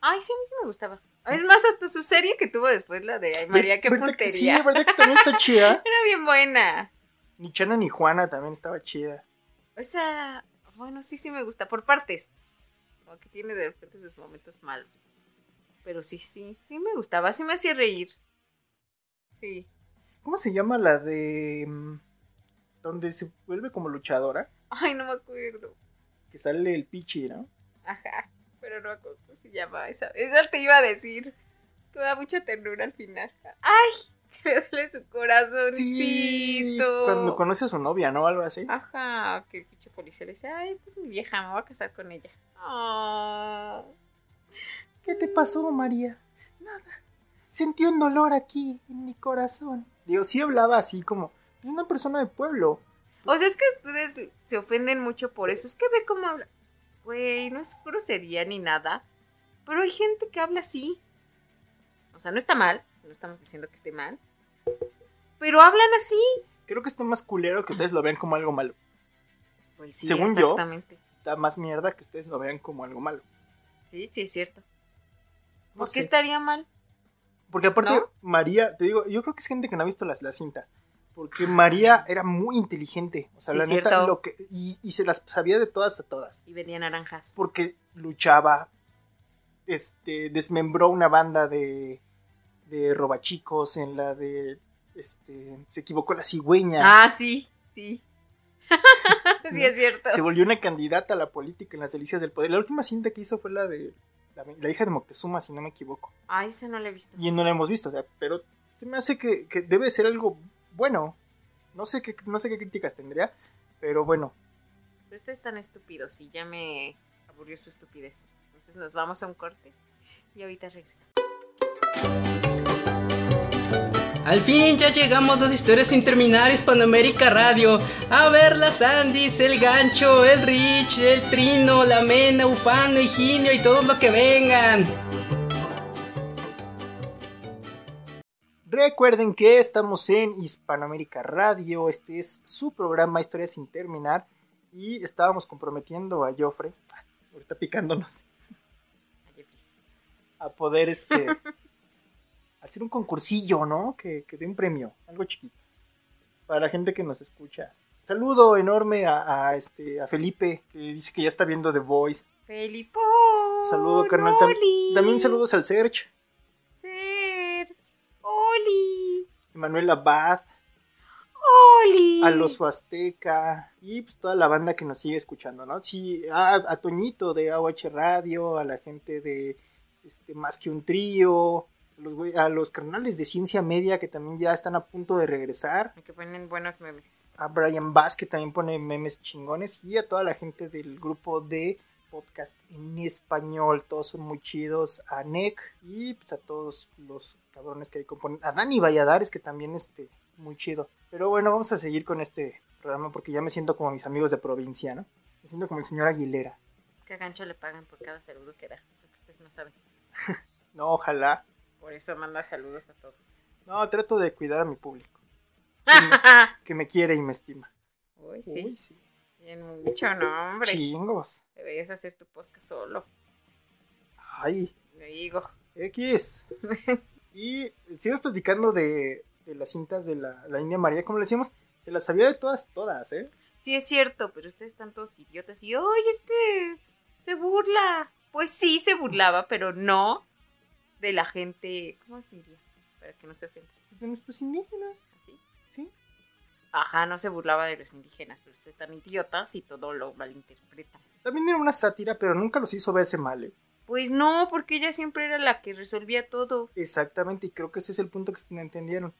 Ay, sí, a mí sí me gustaba. Es más, hasta su serie que tuvo después, la de Ay, María, qué ¿Verdad que puntería. Sí, ¿verdad que también está chida? Era bien buena. Ni Chana ni Juana también estaba chida. O sea, bueno, sí, sí me gusta. Por partes. Como que tiene de repente sus momentos malos. Pero sí, sí, sí me gustaba. Sí me hacía reír. Sí. ¿Cómo se llama la de. mm, donde se vuelve como luchadora? Ay, no me acuerdo. Que sale el pichi, ¿no? Ajá. Pero no me acuerdo cómo se llama esa. Esa te iba a decir. Que me da mucha ternura al final. ¡Ay! Que le duele su corazoncito. Cuando conoce a su novia, ¿no? Algo así. Ajá, que el pinche policía le dice, ay, esta es mi vieja, me voy a casar con ella. Ah. ¿Qué te pasó, María? Nada. Sentí un dolor aquí en mi corazón. Digo, sí hablaba así como una persona de pueblo. O sea, es que ustedes se ofenden mucho por eso. Es que ve cómo habla. Güey, no es grosería ni nada. Pero hay gente que habla así. O sea, no está mal. No estamos diciendo que esté mal. Pero hablan así. Creo que está más culero que ustedes lo vean como algo malo. Pues sí, Según yo. exactamente. Está más mierda que ustedes lo vean como algo malo. Sí, sí, es cierto. No ¿Por qué estaría mal? Porque aparte, ¿No? María, te digo, yo creo que es gente que no ha visto las, las cintas. Porque María era muy inteligente. O sea, Sí, la neta, cierto. lo que. Y, y se las sabía de todas a todas. Y vendía naranjas. Porque luchaba. Este. Desmembró una banda de. de robachicos. En la de. Este. Se equivocó la cigüeña. Ah, sí, sí. sí, es cierto. Se volvió una candidata a la política en las delicias del poder. La última cinta que hizo fue la de. La, la hija de Moctezuma, si no me equivoco. Ay, ese no lo he visto. y no la hemos visto, o sea, pero se me hace que, que debe ser algo bueno. No sé qué, no sé qué críticas tendría, pero bueno. Pero ustedes están estúpidos y ya me aburrió su estupidez. Entonces nos vamos a un corte y ahorita regresamos. Al fin ya llegamos a las historias sin terminar Hispanoamérica Radio. A ver las Andis, el gancho, el Rich, el Trino, la Mena, Ufano, Higinio y todo lo que vengan. Recuerden que estamos en Hispanoamérica Radio. Este es su programa Historia sin terminar. Y estábamos comprometiendo a Joffre, ahorita picándonos, a poder este hacer un concursillo, ¿no? Que, que dé un premio, algo chiquito. Para la gente que nos escucha. Saludo enorme a, a, este a Felipe, que dice que ya está viendo The Voice. Felipe. Saludo, carnal. Oli. También saludos al Serge, Serge. Oli. Emanuel Abad, Oli. a los Azteca y pues toda la banda que nos sigue escuchando, ¿no? Sí, a, a Toñito de AOH Radio, a la gente de este Más que un trío, los, a los carnales de Ciencia Media que también ya están a punto de regresar, Que ponen buenos memes. a Brian Bass que también pone memes chingones y a toda la gente del grupo de podcast en español, todos son muy chidos, a Nick y pues a todos los cabrones que ahí componen, a Dani Valladares que también este muy chido. Pero bueno, vamos a seguir con este programa porque ya me siento como mis amigos de provincia, ¿no? Me siento como el señor Aguilera. Que a gancho le pagan por cada saludo que da. Porque ustedes no saben. No, ojalá. Por eso manda saludos a todos. No, trato de cuidar a mi público, que me quiere y me estima. Uy, sí. Uy, sí. Bien mucho nombre. Chingos. Deberías hacer tu podcast solo. Ay, Lo digo. X. y seguimos platicando de, de las cintas de la, la India María, como le decíamos, se las sabía de todas, todas, ¿eh? Sí, es cierto, pero ustedes están todos idiotas y, oye, es que se burla. Pues sí, se burlaba, pero no de la gente. ¿Cómo se diría? Para que no se ofenda. De nuestros indígenas, ¿Así? ¿sí? Ajá, no se burlaba de los indígenas, pero ustedes están idiotas y todo lo malinterpretan. También era una sátira, pero nunca los hizo verse mal, ¿eh? Pues no, porque ella siempre era la que resolvía todo. Exactamente, y creo que ese es el punto que ustedes no entendieron.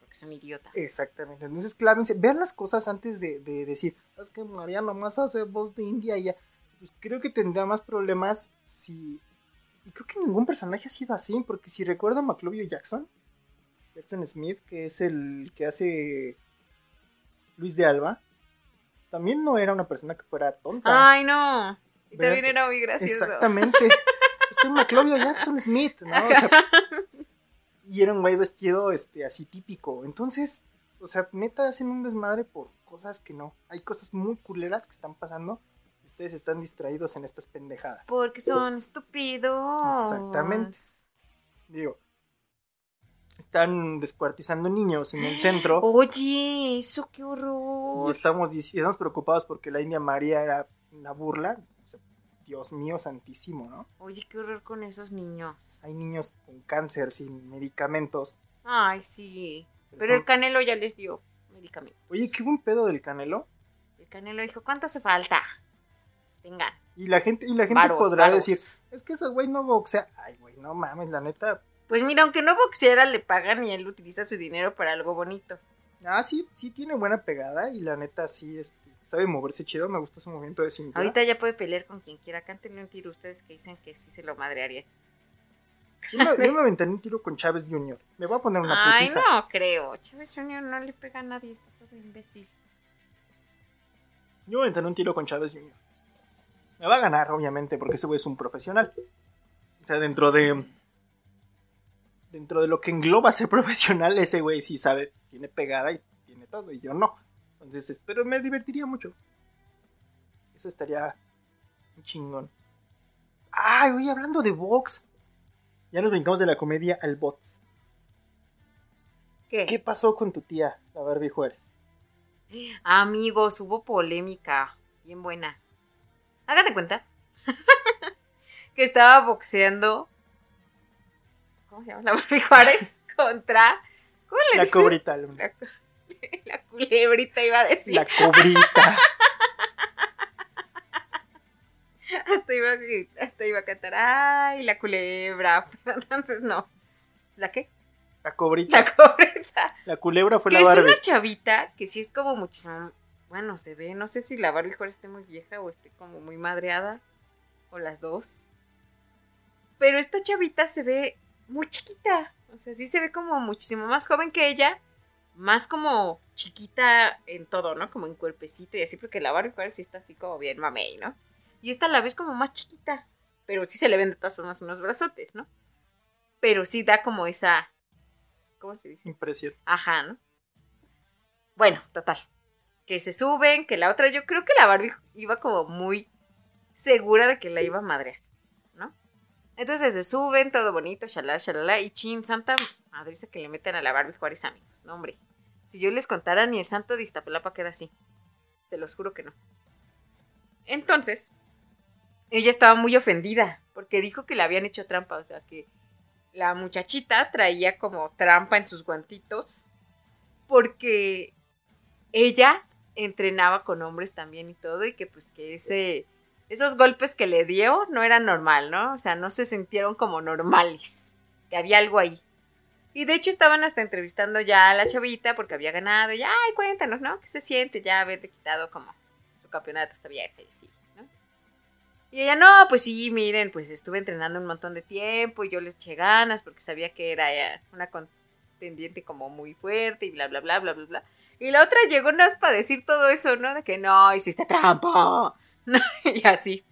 Porque son idiotas. Exactamente. Entonces, clávense, vean las cosas antes de, de decir, es que María nomás hace voz de India y ya. Pues creo que tendría más problemas si. Y creo que ningún personaje ha sido así, porque si recuerdo a McLovio Jackson, Jackson Smith, que es el que hace Luis de Alba, también no era una persona que fuera tonta. Ay, no. Y también era muy gracioso. Exactamente. soy Maclovio Jackson Smith, ¿no? O sea, y era un güey vestido este, así típico. Entonces, o sea, neta hacen un desmadre por cosas que no. Hay cosas muy culeras que están pasando. Y Ustedes están distraídos en estas pendejadas. Porque son estúpidos. Exactamente. Digo, están descuartizando niños en el centro. Oye, eso qué Y horror. estamos, dic- estamos preocupados porque la India María era una burla. Dios mío santísimo, ¿no? Oye, qué horror con esos niños. Hay niños con cáncer sin medicamentos. Ay, sí. Pero el Canelo ya les dio medicamento. Oye, qué buen pedo del Canelo. El Canelo dijo, ¿cuánto hace falta? Vengan. Y la gente, y la gente Varos, podrá varos. decir, es que ese güey no boxea. Ay, güey, no mames, la neta. Pues mira, aunque no boxeara, le pagan y él utiliza su dinero para algo bonito. Ah, sí, sí tiene buena pegada y la neta sí, este, sabe moverse chido, me gusta su movimiento de cintura. Ahorita ya puede pelear con quien quiera. Cántenle un tiro ustedes que dicen que sí se lo madrearían. Yo me, yo me aventé un tiro con Chávez Jr. Me voy a poner una Ay, putiza. no creo. Chávez Junior no le pega a nadie. Está todo imbécil. Yo me aventé un tiro con Chávez Jr. Me va a ganar, obviamente, porque ese güey es un profesional. O sea, dentro de. Dentro de lo que engloba ser profesional, ese güey sí sabe, tiene pegada y tiene todo, y yo no. Entonces, es- pero me divertiría mucho. Eso estaría un chingón. Ay, güey, hablando de box. Ya nos brincamos de la comedia al box. ¿Qué? ¿Qué pasó con tu tía, la Barbie Juárez? Amigos, hubo polémica. Bien buena. Hágate cuenta. que estaba boxeando. ¿Cómo se llama? La Barbie Juárez contra. ¿Cómo le La dicen? cobrita. La, la culebrita iba a decir. La cobrita. Hasta, iba hasta iba a cantar. ¡Ay, la culebra! Pero entonces no. ¿La qué? La cobrita. La cobrita. La culebra fue que la es Barbie. una chavita que sí es como muchísimo. Bueno, se ve. No sé si la Barbie Juárez esté muy vieja o esté como muy madreada. O las dos. Pero esta chavita se ve muy chiquita. O sea, sí se ve como muchísimo más joven que ella. Más como chiquita en todo, ¿no? Como en cuerpecito y así, porque la Barbie Juárez sí está así como bien mamey, ¿no? Y esta la ves como más chiquita. Pero sí se le ven de todas formas unos brazotes, ¿no? Pero sí da como esa. ¿Cómo se dice? Impresión. Ajá, ¿no? Bueno, total. Que se suben, que la otra, yo creo que la Barbie iba como muy segura de que la iba a madrear, ¿no? Entonces se suben, todo bonito, shalala, shalala, y chin, santa madriza que le meten a la Barbie Juárez, amigos. No, hombre. Si yo les contara, ni el santo de Iztapalapa queda así. Se los juro que no. Entonces, ella estaba muy ofendida, porque dijo que le habían hecho trampa, o sea, que la muchachita traía como trampa en sus guantitos porque ella entrenaba con hombres también y todo y que pues que ese esos golpes que le dio no eran normal, ¿no? O sea, no se sintieron como normales, que había algo ahí. Y de hecho estaban hasta entrevistando ya a la chavita porque había ganado y ay, cuéntanos, ¿no? ¿Qué se siente ya haberle quitado como su campeonato esta vieja y ¿no? Y ella, no, pues sí, miren, pues estuve entrenando un montón de tiempo y yo les eché ganas porque sabía que era eh, una contendiente como muy fuerte y bla, bla, bla, bla, bla, bla. Y la otra llegó nada más para decir todo eso, ¿no? De que no, hiciste trampa. y así.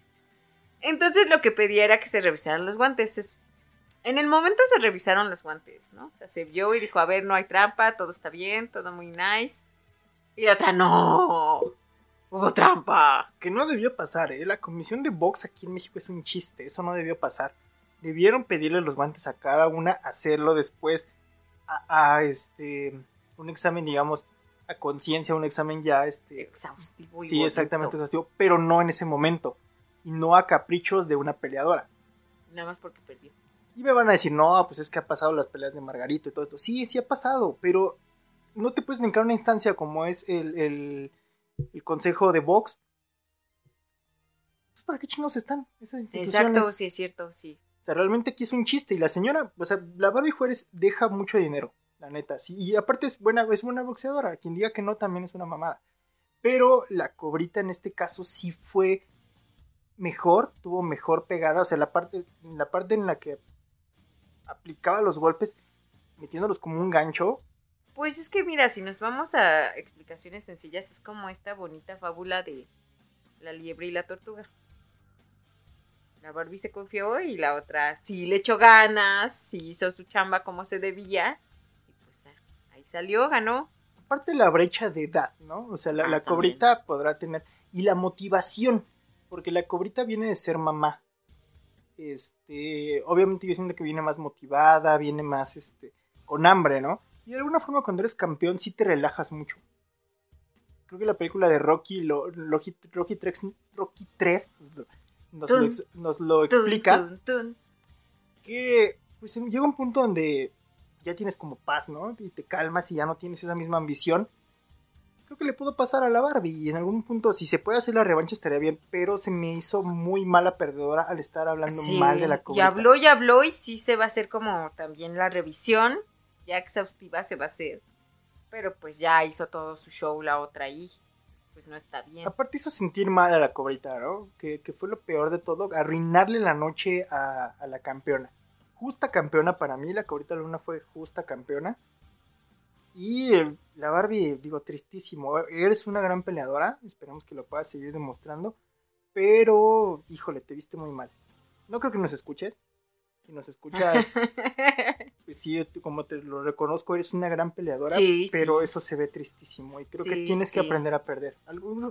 Entonces lo que pedía era que se revisaran los guantes. Es- En el momento se revisaron los guantes, ¿no? O sea, se vio y dijo, a ver, no hay trampa, todo está bien, todo muy nice. Y la otra, no, hubo trampa. Que no debió pasar, ¿eh? La comisión de box aquí en México es un chiste. Eso no debió pasar. Debieron pedirle los guantes a cada una, hacerlo después a, este un examen, digamos, a conciencia, un examen ya, este, Exhaustivo y sí, bonito. exactamente, exhaustivo, pero no en ese momento y no a caprichos de una peleadora. Nada más porque perdió. Y me van a decir, no, pues es que ha pasado las peleas de Margarito y todo esto. Sí, sí ha pasado, pero no te puedes brincar una instancia como es el, el, el consejo de box. Pues, ¿Para qué chinos están esas instituciones? Exacto, sí, es cierto, sí. O sea, realmente aquí es un chiste. Y la señora, o sea, la Barbie Juárez deja mucho dinero, la neta. Sí, y aparte es buena, es buena boxeadora. Quien diga que no también es una mamada. Pero la cobrita en este caso sí fue mejor, tuvo mejor pegada. O sea, la parte, la parte en la que aplicaba los golpes, metiéndolos como un gancho. Pues es que mira, si nos vamos a explicaciones sencillas, es como esta bonita fábula de la liebre y la tortuga. La Barbie se confió y la otra sí le echó ganas, sí hizo su chamba como se debía. Salió, ganó. Aparte la brecha de edad, ¿no? O sea, la, Ah, la cobrita podrá tener... Y la motivación, porque la cobrita viene de ser mamá. Este, obviamente yo siento que viene más motivada, viene más, este, con hambre, ¿no? Y de alguna forma cuando eres campeón sí te relajas mucho. Creo que la película de Rocky, lo, Rocky, Rocky, 3, Rocky 3 nos, lo, Tun, ex- nos lo Tun, explica tun. que pues llega un punto donde ya tienes como paz, ¿no? Y te calmas y ya no tienes esa misma ambición. Creo que le pudo pasar a la Barbie y en algún punto si se puede hacer la revancha estaría bien, pero se me hizo muy mala perdedora al estar hablando Sí, mal de la y cobrita. habló y habló y sí se va a hacer como también la revisión, ya exhaustiva se va a hacer. Pero pues ya hizo todo su show la otra ahí. Pues no está bien. Aparte hizo sentir mal a la cobrita, ¿no? Que, que fue lo peor de todo, arruinarle la noche a, a la campeona. Justa campeona para mí, la cobrita luna fue justa campeona. Y la Barbie, digo, tristísimo. Eres una gran peleadora, esperemos que lo puedas seguir demostrando. Pero, híjole, te viste muy mal. No creo que nos escuches. Si nos escuchas, pues sí, como te lo reconozco, eres una gran peleadora. Sí, pero sí. eso se ve tristísimo. Y creo que Sí, tienes que aprender a perder.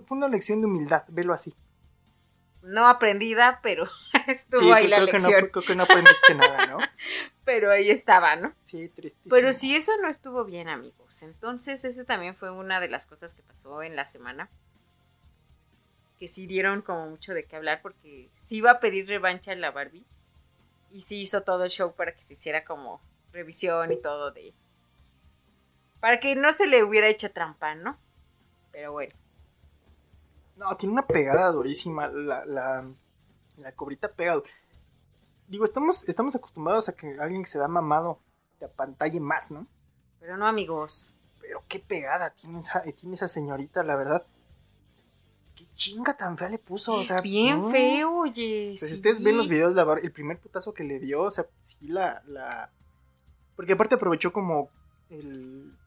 Fue una lección de humildad, velo así. No aprendida, pero estuvo Sí, ahí la creo que lección. no, creo que no aprendiste nada, ¿no? Pero ahí estaba, ¿no? Sí, tristísimo. Pero sí, eso no estuvo bien, amigos. Entonces, ese también fue una de las cosas que pasó en la semana. Que sí dieron como mucho de qué hablar porque sí iba a pedir revancha en la Barbie. Y sí hizo todo el show para que se hiciera como revisión y todo de... Para que no se le hubiera hecho trampa, ¿no? Pero bueno. No, tiene una pegada durísima. La, la, la cobrita pega. Digo, estamos, estamos acostumbrados a que alguien que se da mamado te apantalle más, ¿no? Pero no, amigos. Pero qué pegada tiene esa, tiene esa señorita, la verdad. Qué chinga tan fea le puso, o sea. Bien no. feo, oye. Pues, si ustedes ven los videos, la el primer putazo que le dio, o sea, sí la, la... Porque aparte aprovechó como el,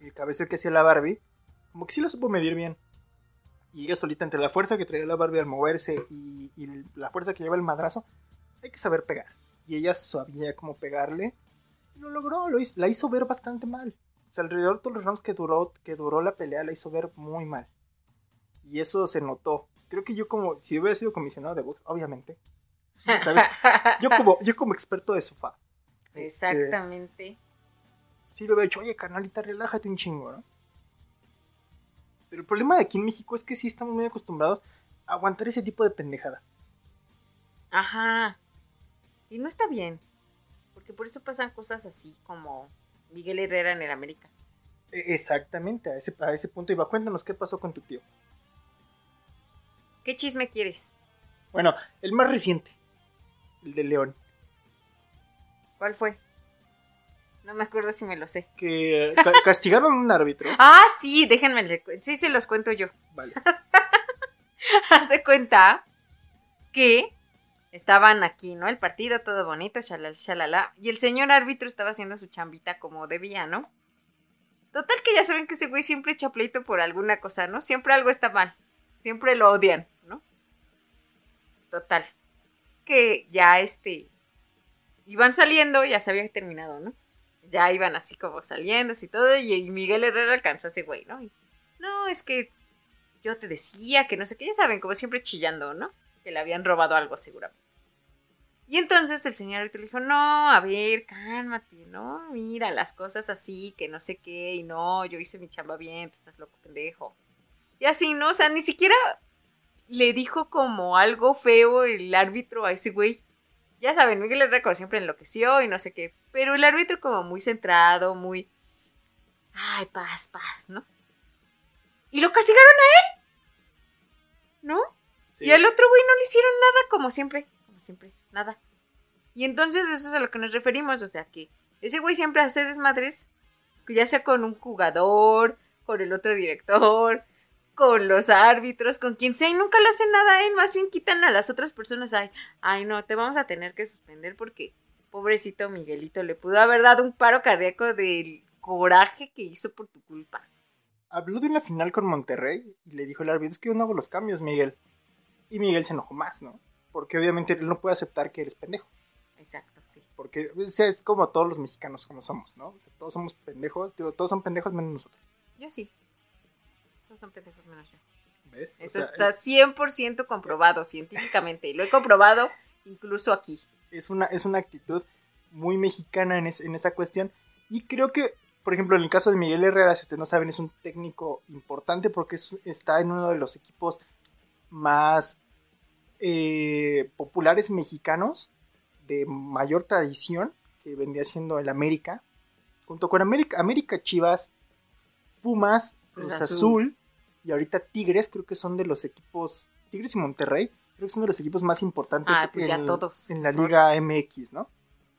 el cabeceo que hacía la Barbie, como que sí lo supo medir bien. Y ella solita, entre la fuerza que traía la Barbie al moverse y, y la fuerza que lleva el madrazo, hay que saber pegar. Y ella sabía cómo pegarle, y lo logró, lo hizo- la hizo ver bastante mal. O sea, alrededor de todos los rounds que duró, que duró la pelea, la hizo ver muy mal. Y eso se notó. Creo que yo como, si hubiera sido comisionado de box, obviamente. ¿Sabes? Yo como, yo como experto de sofá. este, Exactamente. sí le hubiera dicho, oye, canalita, relájate un chingo, ¿no? Pero el problema de aquí en México es que sí estamos muy acostumbrados a aguantar ese tipo de pendejadas. Ajá. Y no está bien. Porque por eso pasan cosas así como Miguel Herrera en el América. E- Exactamente, a ese, a ese punto iba. Cuéntanos qué pasó con tu tío. ¿Qué chisme quieres? Bueno, el más reciente. El de León. ¿Cuál fue? No me acuerdo si me lo sé. Que ca- castigaron a un árbitro. Ah, sí, déjenme. Sí, se los cuento yo. Vale. Haz de cuenta que estaban aquí, ¿no? El partido todo bonito, shalala, shalala. Y el señor árbitro estaba haciendo su chambita como debía, ¿no? Total que ya saben que ese güey siempre echa pleito por alguna cosa, ¿no? Siempre algo está mal. Siempre lo odian, ¿no? Total. Que ya este. Iban saliendo, ya se había terminado, ¿no? Ya iban así como saliendo y todo. Y, Miguel Herrera alcanzó a ese güey, ¿no? Y, no, es que yo te decía que no sé qué, ya saben, como siempre chillando, ¿no? Que le habían robado algo seguramente. Y entonces el señor le dijo, no, a ver, cálmate, ¿no? Mira, las cosas así, que no sé qué, y no, yo hice mi chamba bien, tú estás loco, pendejo. Y así, ¿no? O sea, ni siquiera le dijo como algo feo el árbitro a ese güey. Ya saben, Miguel Herrera siempre enloqueció y no sé qué. Pero el árbitro como muy centrado, muy... Ay, paz, paz, ¿no? Y lo castigaron a él. ¿No? Y al otro güey no le hicieron nada, como siempre. Como siempre, nada. Y entonces eso es a lo que nos referimos. O sea que ese güey siempre hace desmadres. Ya sea con un jugador, con el otro director, con los árbitros, con quien sea. Y nunca le hacen nada a él. Más bien quitan a las otras personas. Ay, ay, no, te vamos a tener que suspender porque pobrecito Miguelito le pudo haber dado un paro cardíaco del coraje que hizo por tu culpa. Habló de una final con Monterrey y le dijo el árbitro, es que yo no hago los cambios, Miguel. Y Miguel se enojó más, ¿no? Porque obviamente él no puede aceptar que eres pendejo. Exacto, sí. Porque o sea, es como todos los mexicanos como somos, ¿no? O sea, todos somos pendejos, digo, todos son pendejos menos nosotros. Yo sí. Todos son pendejos menos yo. ¿Ves? O Eso sea, está 100% comprobado científicamente. Y lo he comprobado incluso aquí. es una, es una actitud muy mexicana en, es- en esa cuestión. Y creo que, por ejemplo, en el caso de Miguel Herrera, si ustedes no saben, es un técnico importante porque es- está en uno de los equipos más eh, populares mexicanos, de mayor tradición, que vendría siendo el América, junto con América, América Chivas, Pumas, Cruz Cruz Azul. Azul, y ahorita Tigres, creo que son de los equipos, Tigres y Monterrey, creo que son de los equipos más importantes Ah, pues en, todos. en la Liga MX, ¿no?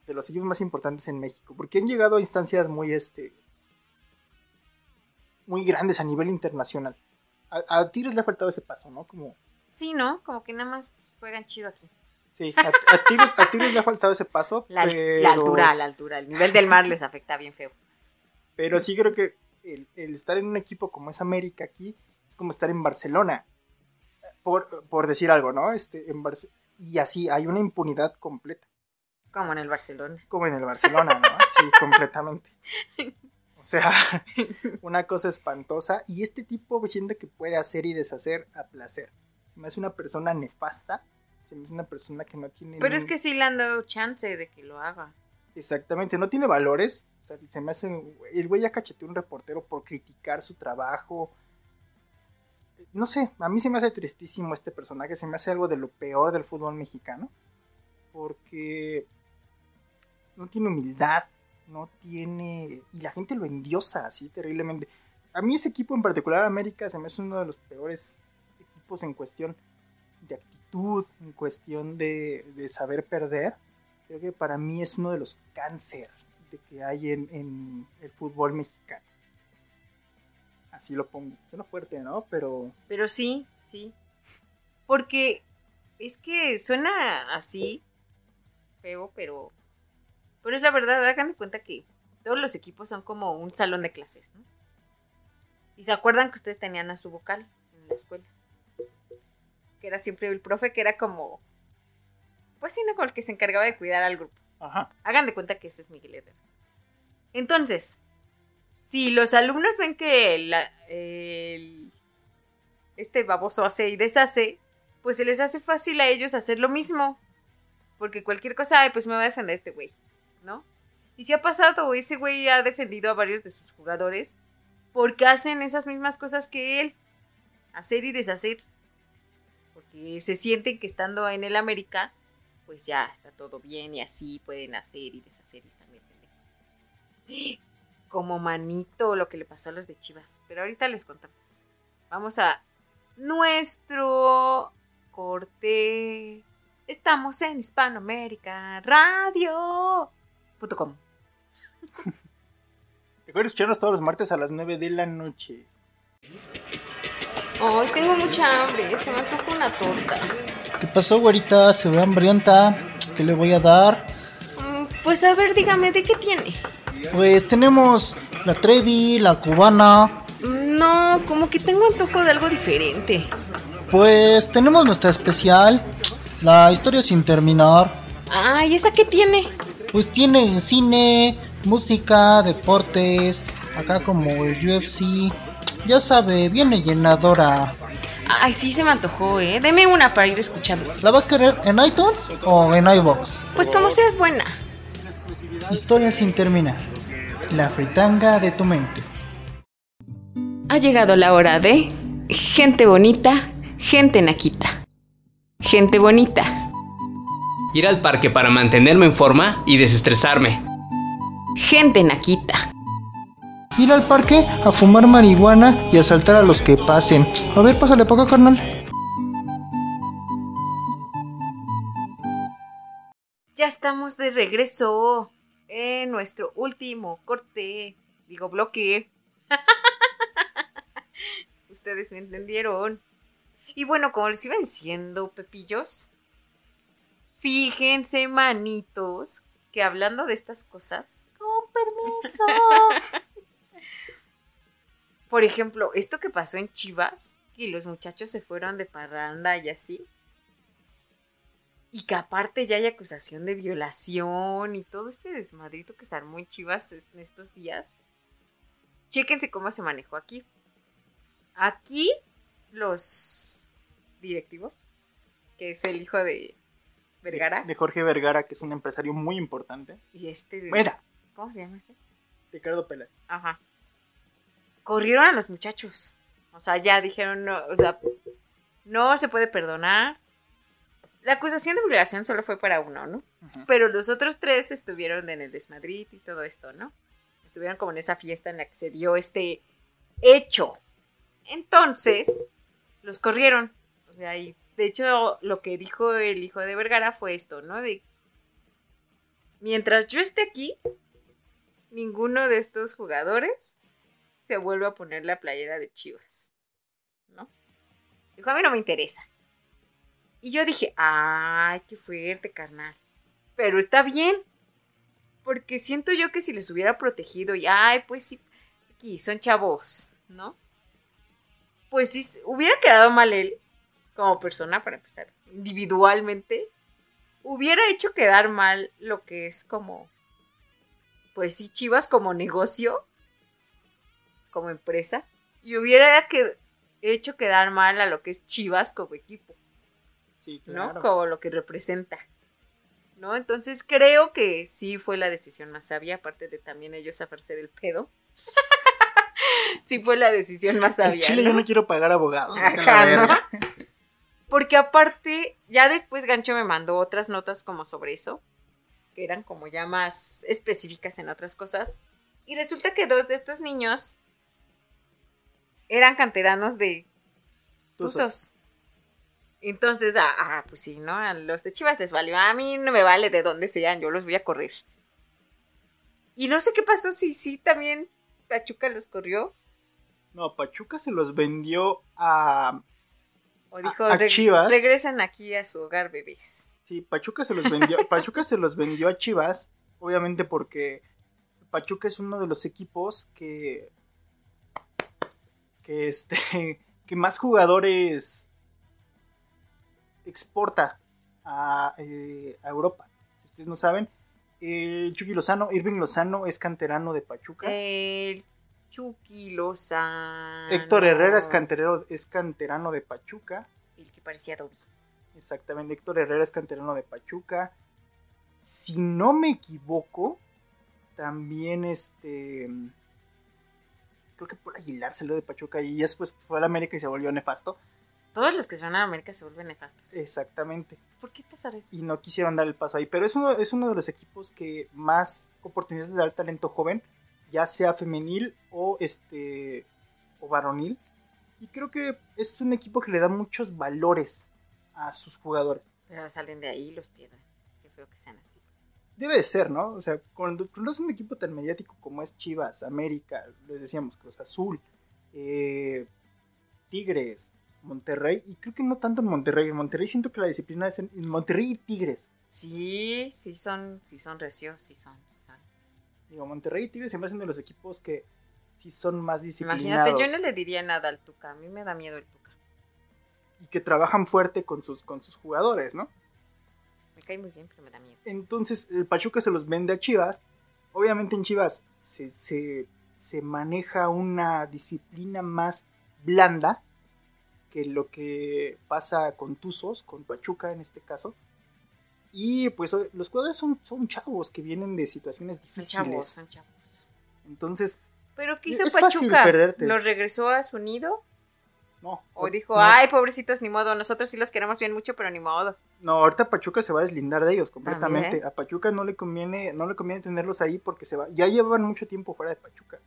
De los equipos más importantes en México, porque han llegado a instancias muy, este, muy grandes a nivel internacional. A, a Tigres le ha faltado ese paso, ¿no? Como, Sí, ¿no? Como que nada más juegan chido aquí. sí, a, a Tigres, a Tigres le ha faltado ese paso, La, pero, la altura, la altura. El nivel del mar les afecta bien feo. pero sí creo que el, el estar en un equipo como es América aquí es como estar en Barcelona, por, por decir algo, ¿no? Este, en Barce- y así hay una impunidad completa. Como en el Barcelona. como en el Barcelona, ¿no? Sí, completamente. O sea, una cosa espantosa. Y este tipo siente que puede hacer y deshacer a placer. Se me hace una persona nefasta. Se me hace una persona que no tiene. Pero es que sí le han dado chance de que lo haga. Exactamente, no tiene valores. O sea, se me hace. El güey ya cacheteó un reportero por criticar su trabajo. No sé, a mí se me hace tristísimo este personaje. Se me hace algo de lo peor del fútbol mexicano. Porque no tiene humildad, no tiene. Y la gente lo endiosa así terriblemente. A mí ese equipo en particular, América, se me hace uno de los peores equipos en cuestión de actitud, en cuestión de, de saber perder. Creo que para mí es uno de los cáncer de que hay en, en el fútbol mexicano. Así lo pongo. Suena fuerte, ¿no? Pero Pero sí, sí. Porque es que suena así, feo, pero. Pero es la verdad, hagan de cuenta que todos los equipos son como un salón de clases, ¿no? Y se acuerdan que ustedes tenían a su vocal en la escuela. Que era siempre el profe, que era como. Pues sí, no, con el que se encargaba de cuidar al grupo. Ajá. Hagan de cuenta que ese es Miguel Herrera. Entonces, si los alumnos ven que el- este baboso hace y deshace, pues se les hace fácil a ellos hacer lo mismo. Porque cualquier cosa, "Ay, pues me va a defender este güey, ¿no? Y si ha pasado, ese güey ha defendido a varios de sus jugadores porque hacen esas mismas cosas que él. Hacer y deshacer. Porque se sienten que estando en el América, pues ya está todo bien y así pueden hacer y deshacer y están. Como manito lo que le pasó a los de Chivas. Pero ahorita les contamos. Vamos a nuestro corte. Estamos en Hispanoamérica Radio.com. Recuerden escucharnos todos los martes a las 9 de la noche. Ay, tengo mucha hambre, se me antoja una torta. ¿Qué pasó, güerita? Se ve hambrienta. ¿Qué le voy a dar? Mm, Pues a ver, dígame, ¿de qué tiene? Pues tenemos la Trevi, la cubana. No, como que tengo antojo de algo diferente. Pues tenemos nuestra especial, la historia sin terminar. Ay, ¿esa qué tiene? Pues tiene cine, música, deportes, acá como el UFC. Ya sabe, viene llenadora. Ay, sí se me antojó, ¿eh? Deme una para ir escuchando. ¿La va a querer en iTunes o en iBox? Pues como seas buena. Historia sin terminar. La fritanga de tu mente. Ha llegado la hora de gente bonita, gente naquita. Gente bonita, Ir al parque para mantenerme en forma y desestresarme. gente naquita. Ir al parque a fumar marihuana y asaltar a los que pasen. A ver, pásale para acá, carnal. Ya estamos de regreso en nuestro último corte, digo bloque. Ustedes me entendieron. Y bueno, como les iba diciendo, Pepillos, fíjense, manitos, que hablando de estas cosas, con permiso. Por ejemplo, esto que pasó en Chivas, que los muchachos se fueron de parranda y así. Y que aparte ya hay acusación de violación y todo este desmadrito que están muy chivas en estos días. Chéquense cómo se manejó aquí. Aquí los directivos, que es el hijo de Vergara, De Jorge Vergara, que es un empresario muy importante. y este de... Mira, ¿Cómo se llama este? Ricardo Peláez. Ajá. Corrieron a los muchachos. O sea, ya dijeron, no, o sea, no se puede perdonar. La acusación de violación solo fue para uno, ¿no? Pero los otros tres estuvieron en el desmadrito y todo esto, ¿no? Estuvieron como en esa fiesta en la que se dio este hecho. Entonces, los corrieron. O sea, y de hecho, lo que dijo el hijo de Vergara fue esto, ¿no? De mientras yo esté aquí, ninguno de estos jugadores se vuelve a poner la playera de Chivas. ¿No? Dijo, a mí no me interesa. Y yo dije, ay, qué fuerte, carnal. Pero está bien. Porque siento yo que si los hubiera protegido y, ay, pues sí, aquí son chavos, ¿no? Pues sí, hubiera quedado mal él, como persona, para empezar, individualmente. Hubiera hecho quedar mal lo que es como, pues sí, Chivas como negocio, como empresa. Y hubiera hecho quedar mal a lo que es Chivas como equipo. Sí, ¿no? Como lo que representa. ¿No? Entonces creo que sí fue la decisión más sabia, aparte de también ellos zafarse del pedo. sí fue la decisión más sabia. Chile ¿no? yo no quiero pagar abogados. Ajá. Porque aparte, ya después Gancho me mandó otras notas como sobre eso, que eran como ya más específicas en otras cosas. Y resulta que dos de estos niños eran canteranos de Tuzos. Entonces, ah, ah, pues sí, ¿no? A los de Chivas les valió. A mí no me vale de dónde sean, yo los voy a correr. Y no sé qué pasó, si sí también Pachuca los corrió. No, Pachuca se los vendió a. O dijo, a "Reg- Chivas. regresen aquí a su hogar, bebés. Sí, Pachuca se los vendió. Pachuca se los vendió a Chivas. Obviamente porque Pachuca es uno de los equipos que. que este. que más jugadores exporta a, eh, a Europa. Si ustedes no saben, eh, Chucky Lozano, Irving Lozano es canterano de Pachuca. El Chucky Lozano. Héctor Herrera es, canterero, es canterano de Pachuca. El que parecía Dobby. Exactamente, Héctor Herrera es canterano de Pachuca. Si no me equivoco, también este. Creo que por Aguilar salió de Pachuca y después fue a la América y se volvió nefasto. Todos los que se van a América se vuelven nefastos. Exactamente. ¿Por qué pasar esto? Y no quisieron dar el paso ahí. Pero es uno, es uno de los equipos que más oportunidades de dar talento joven, ya sea femenil o este. o varonil. Y creo que es un equipo que le da muchos valores a sus jugadores. Pero salen de ahí y los pierden. Qué feo que sean así. Debe de ser, ¿no? O sea, cuando, cuando es un equipo tan mediático como es Chivas, América, les decíamos, Cruz Azul, eh, Tigres, Monterrey, y creo que no tanto en Monterrey. En Monterrey siento que la disciplina es en, en Monterrey y Tigres. Sí, sí son, sí son recios, sí son, sí son. Digo, Monterrey y Tigres se me hacen de los equipos que sí son más disciplinados Imagínate, yo no le diría nada al Tuca. A mí me da miedo el Tuca. y que trabajan fuerte con sus, con sus jugadores, ¿no? Me cae muy bien, pero me da miedo. Entonces, el Pachuca se los vende a Chivas. Obviamente en Chivas se, se, se maneja una disciplina más blanda que lo que pasa con Tuzos, con Pachuca en este caso. Y pues los jugadores son, son chavos que vienen de situaciones Son difíciles. chavos, son chavos. Entonces, Pero ¿qué hizo Es Pachuca? ¿Los regresó a su nido? no. ¿O dijo, no. ay, pobrecitos, ni modo, nosotros sí los queremos bien mucho, pero ni modo? No, ahorita Pachuca se va a deslindar de ellos completamente. También. A Pachuca no le conviene, no le conviene tenerlos ahí porque se va. Ya llevan mucho tiempo fuera de Pachuca.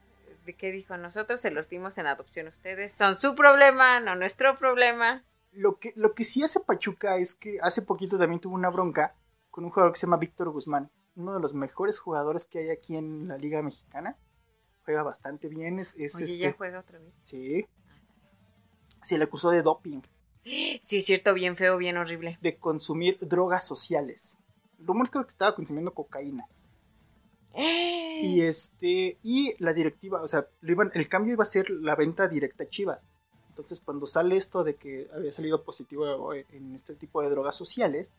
¿De qué dijo? Nosotros se los dimos en adopción. Ustedes son su problema, no nuestro problema. Lo que, lo que sí hace Pachuca es que hace poquito también tuvo una bronca con un jugador que se llama Víctor Guzmán, uno de los mejores jugadores que hay aquí en la Liga Mexicana. Juega bastante bien, es, es Oye, este- ya juega otra vez. Sí. Se le acusó de doping, Sí, es cierto, bien feo, bien horrible. de consumir drogas sociales. El rumor es creo que estaba consumiendo cocaína. Y este, y la directiva, o sea, lo iban, el cambio iba a ser la venta directa a Chivas. Entonces, cuando sale esto de que había salido positivo en este tipo de drogas sociales,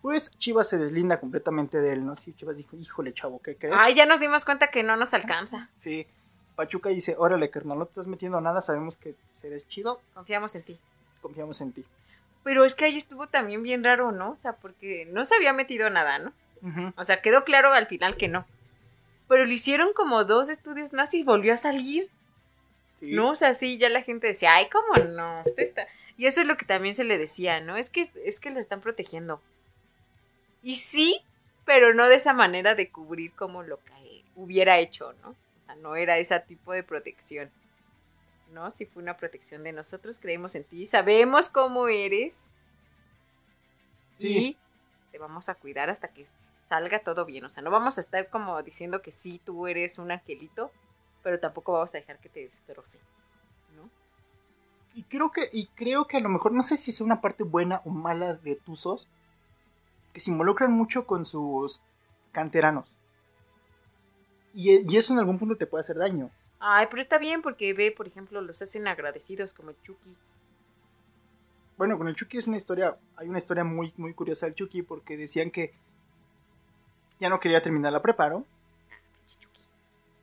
Pues Chivas se deslinda completamente de él, ¿no? Sí, Chivas dijo, híjole, chavo, ¿qué crees? Ay, ya nos dimos cuenta que no nos alcanza. Sí. Pachuca dice, órale, carnal, no te estás metiendo nada, sabemos que eres chido, Confiamos en ti. confiamos en ti. Pero es que ahí estuvo también bien raro, ¿no? O sea, porque no se había metido nada, ¿no? O sea, quedó claro al final que no. Pero le hicieron como dos estudios más y volvió a salir. Sí. ¿No? O sea, sí, ya la gente decía, ay, ¿cómo no? Usted está... Y eso es lo que también se le decía, ¿no? Es que, es que lo están protegiendo. Y sí, pero no de esa manera de cubrir como lo que hubiera hecho, ¿no? O sea, no era ese tipo de protección. ¿No? Sí fue una protección de nosotros, creemos en ti, sabemos cómo eres. Sí. Y te vamos a cuidar hasta que salga todo bien. O sea, no vamos a estar como diciendo que sí, tú eres un angelito, pero tampoco vamos a dejar que te destroce. ¿No? Y creo que, y creo que a lo mejor, no sé si es una parte buena o mala de Tuzos, que se involucran mucho con sus canteranos. Y, y eso en algún punto te puede hacer daño. Ay, pero está bien porque ve, por ejemplo, los hacen agradecidos como Chucky. Bueno, con el Chucky es una historia, hay una historia muy, muy curiosa del Chucky porque decían que ya no quería terminar la prepa, ¿no? Chucky.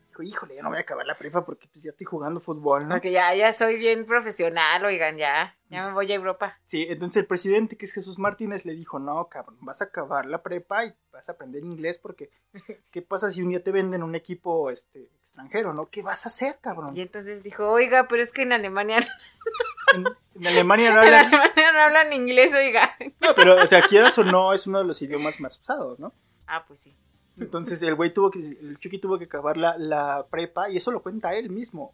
Dijo, híjole, ya no voy a acabar la prepa porque pues ya estoy jugando fútbol, ¿no? Porque ya, ya soy bien profesional, oigan, ya. Ya me voy a Europa. Sí, entonces el presidente, que es Jesús Martínez, le dijo, no, cabrón, vas a acabar la prepa y vas a aprender inglés porque ¿qué pasa si un día te venden un equipo este, extranjero, no? ¿Qué vas a hacer, cabrón? Y entonces dijo, oiga, pero es que en Alemania, En, en Alemania no en hablan... Alemania no hablan inglés, oiga. No, pero, o sea, quieras o no, es uno de los idiomas más usados, ¿no? Ah, pues sí. Entonces el güey tuvo que, el Chucky tuvo que acabar la, la prepa y eso lo cuenta él mismo.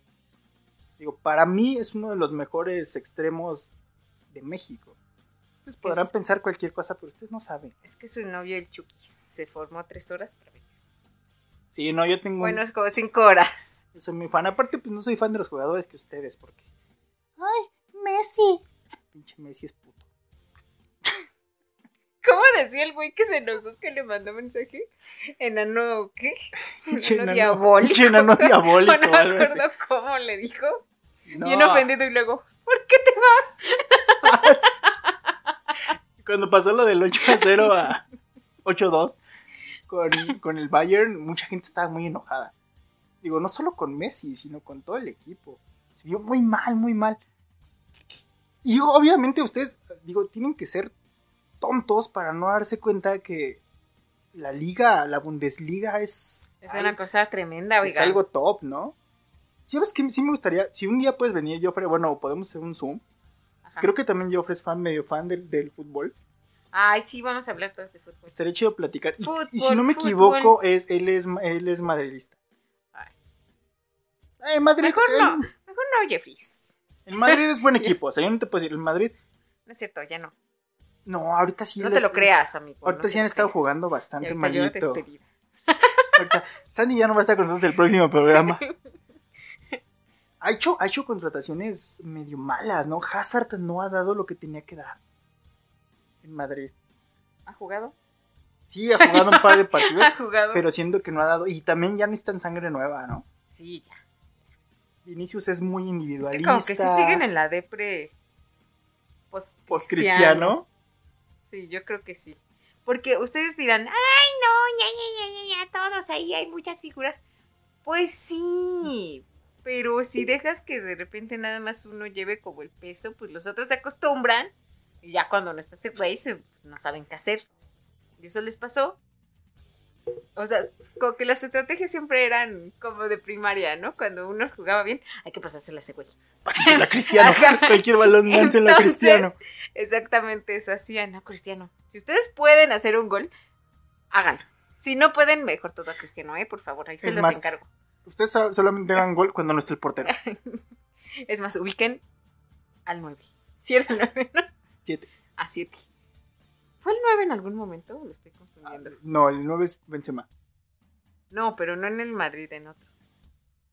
Digo, para mí es uno de los mejores extremos de México. Ustedes podrán Es- pensar cualquier cosa, pero ustedes no saben. Es que su novio, el Chucky, se formó tres horas para. Sí, no, yo tengo... Bueno, es como cinco horas. Yo soy muy fan. Aparte, pues no soy fan de los jugadores que ustedes, porque. ¡Ay, Messi! Pinche Messi es. ¿Cómo decía el güey que se enojó que le mandó mensaje? Enano, ¿qué? Enano enano- diabólico. enano diabólico, No me así. acuerdo cómo le dijo. No. Bien ofendido y luego, ¿por qué te vas? Cuando pasó lo del 8 a 0 a 8 a 2 con, con el Bayern, mucha gente estaba muy enojada. Digo, no solo con Messi, sino con todo el equipo. Se vio muy mal, muy mal. Y obviamente ustedes, digo, tienen que ser tontos para no darse cuenta que la liga, la Bundesliga es... Es algo- una cosa tremenda, es oiga. algo top, ¿no? ¿Sabes que Sí me gustaría, si un día puedes venir, Joffre, bueno, podemos hacer un Zoom. Ajá. Creo que también Joffre es fan, medio fan del, del fútbol. Ay, sí, vamos a hablar todos de fútbol. Estaría chido platicar. Y- Fútbol, y, si no me fútbol. equivoco, es, él, es, él es madridista. Ay. Eh, Madrid, Mejor no, mejor no, Jeffries. El Madrid es buen equipo, o sea, yo no te puedo decir, el Madrid, No es cierto, ya no. No, ahorita sí. No les- te lo creas, amigo. Ahorita no sí han estado creas. jugando bastante ahorita malito. Ahorita, Sandy ya no va a estar con nosotros el próximo programa. Ha hecho, ha hecho contrataciones medio malas, ¿no? Hazard no ha dado lo que tenía que dar en Madrid. ¿Ha jugado? Sí, ha jugado un par de partidos, ¿Ha jugado? pero siendo que no ha dado. Y también ya necesitan sangre nueva, ¿no? Sí, ya. Vinicius es muy Es individualista. que como que sí siguen en la depre post Post-cristiano. Sí, yo creo que sí. Porque ustedes dirán, ay, no, ya, ya, ya, ya, ya, todos ahí hay muchas figuras. Pues sí, pero si dejas que de repente nada más uno lleve como el peso, pues los otros se acostumbran y ya cuando no está ese güey, pues, no saben qué hacer. Y eso les pasó. O sea, como que las estrategias siempre eran como de primaria, ¿no? Cuando uno jugaba bien, hay que pasársela a ese güey. Pásenla Cristiano. Cualquier balón, láncelo a Cristiano. Exactamente eso hacían, ¿no? Cristiano. Si ustedes pueden hacer un gol, háganlo. Si no pueden, mejor todo a Cristiano, ¿eh? Por favor, ahí se Es los más, encargo. Ustedes so- solamente hagan gol cuando no esté el portero. Es más, ubiquen al 9. Si era el 9, ¿no? Siete. A 7. ¿Fue el 9 en algún momento? o Lo estoy confundiendo. No, el 9 es Benzema. No, pero no en el Madrid, en otro.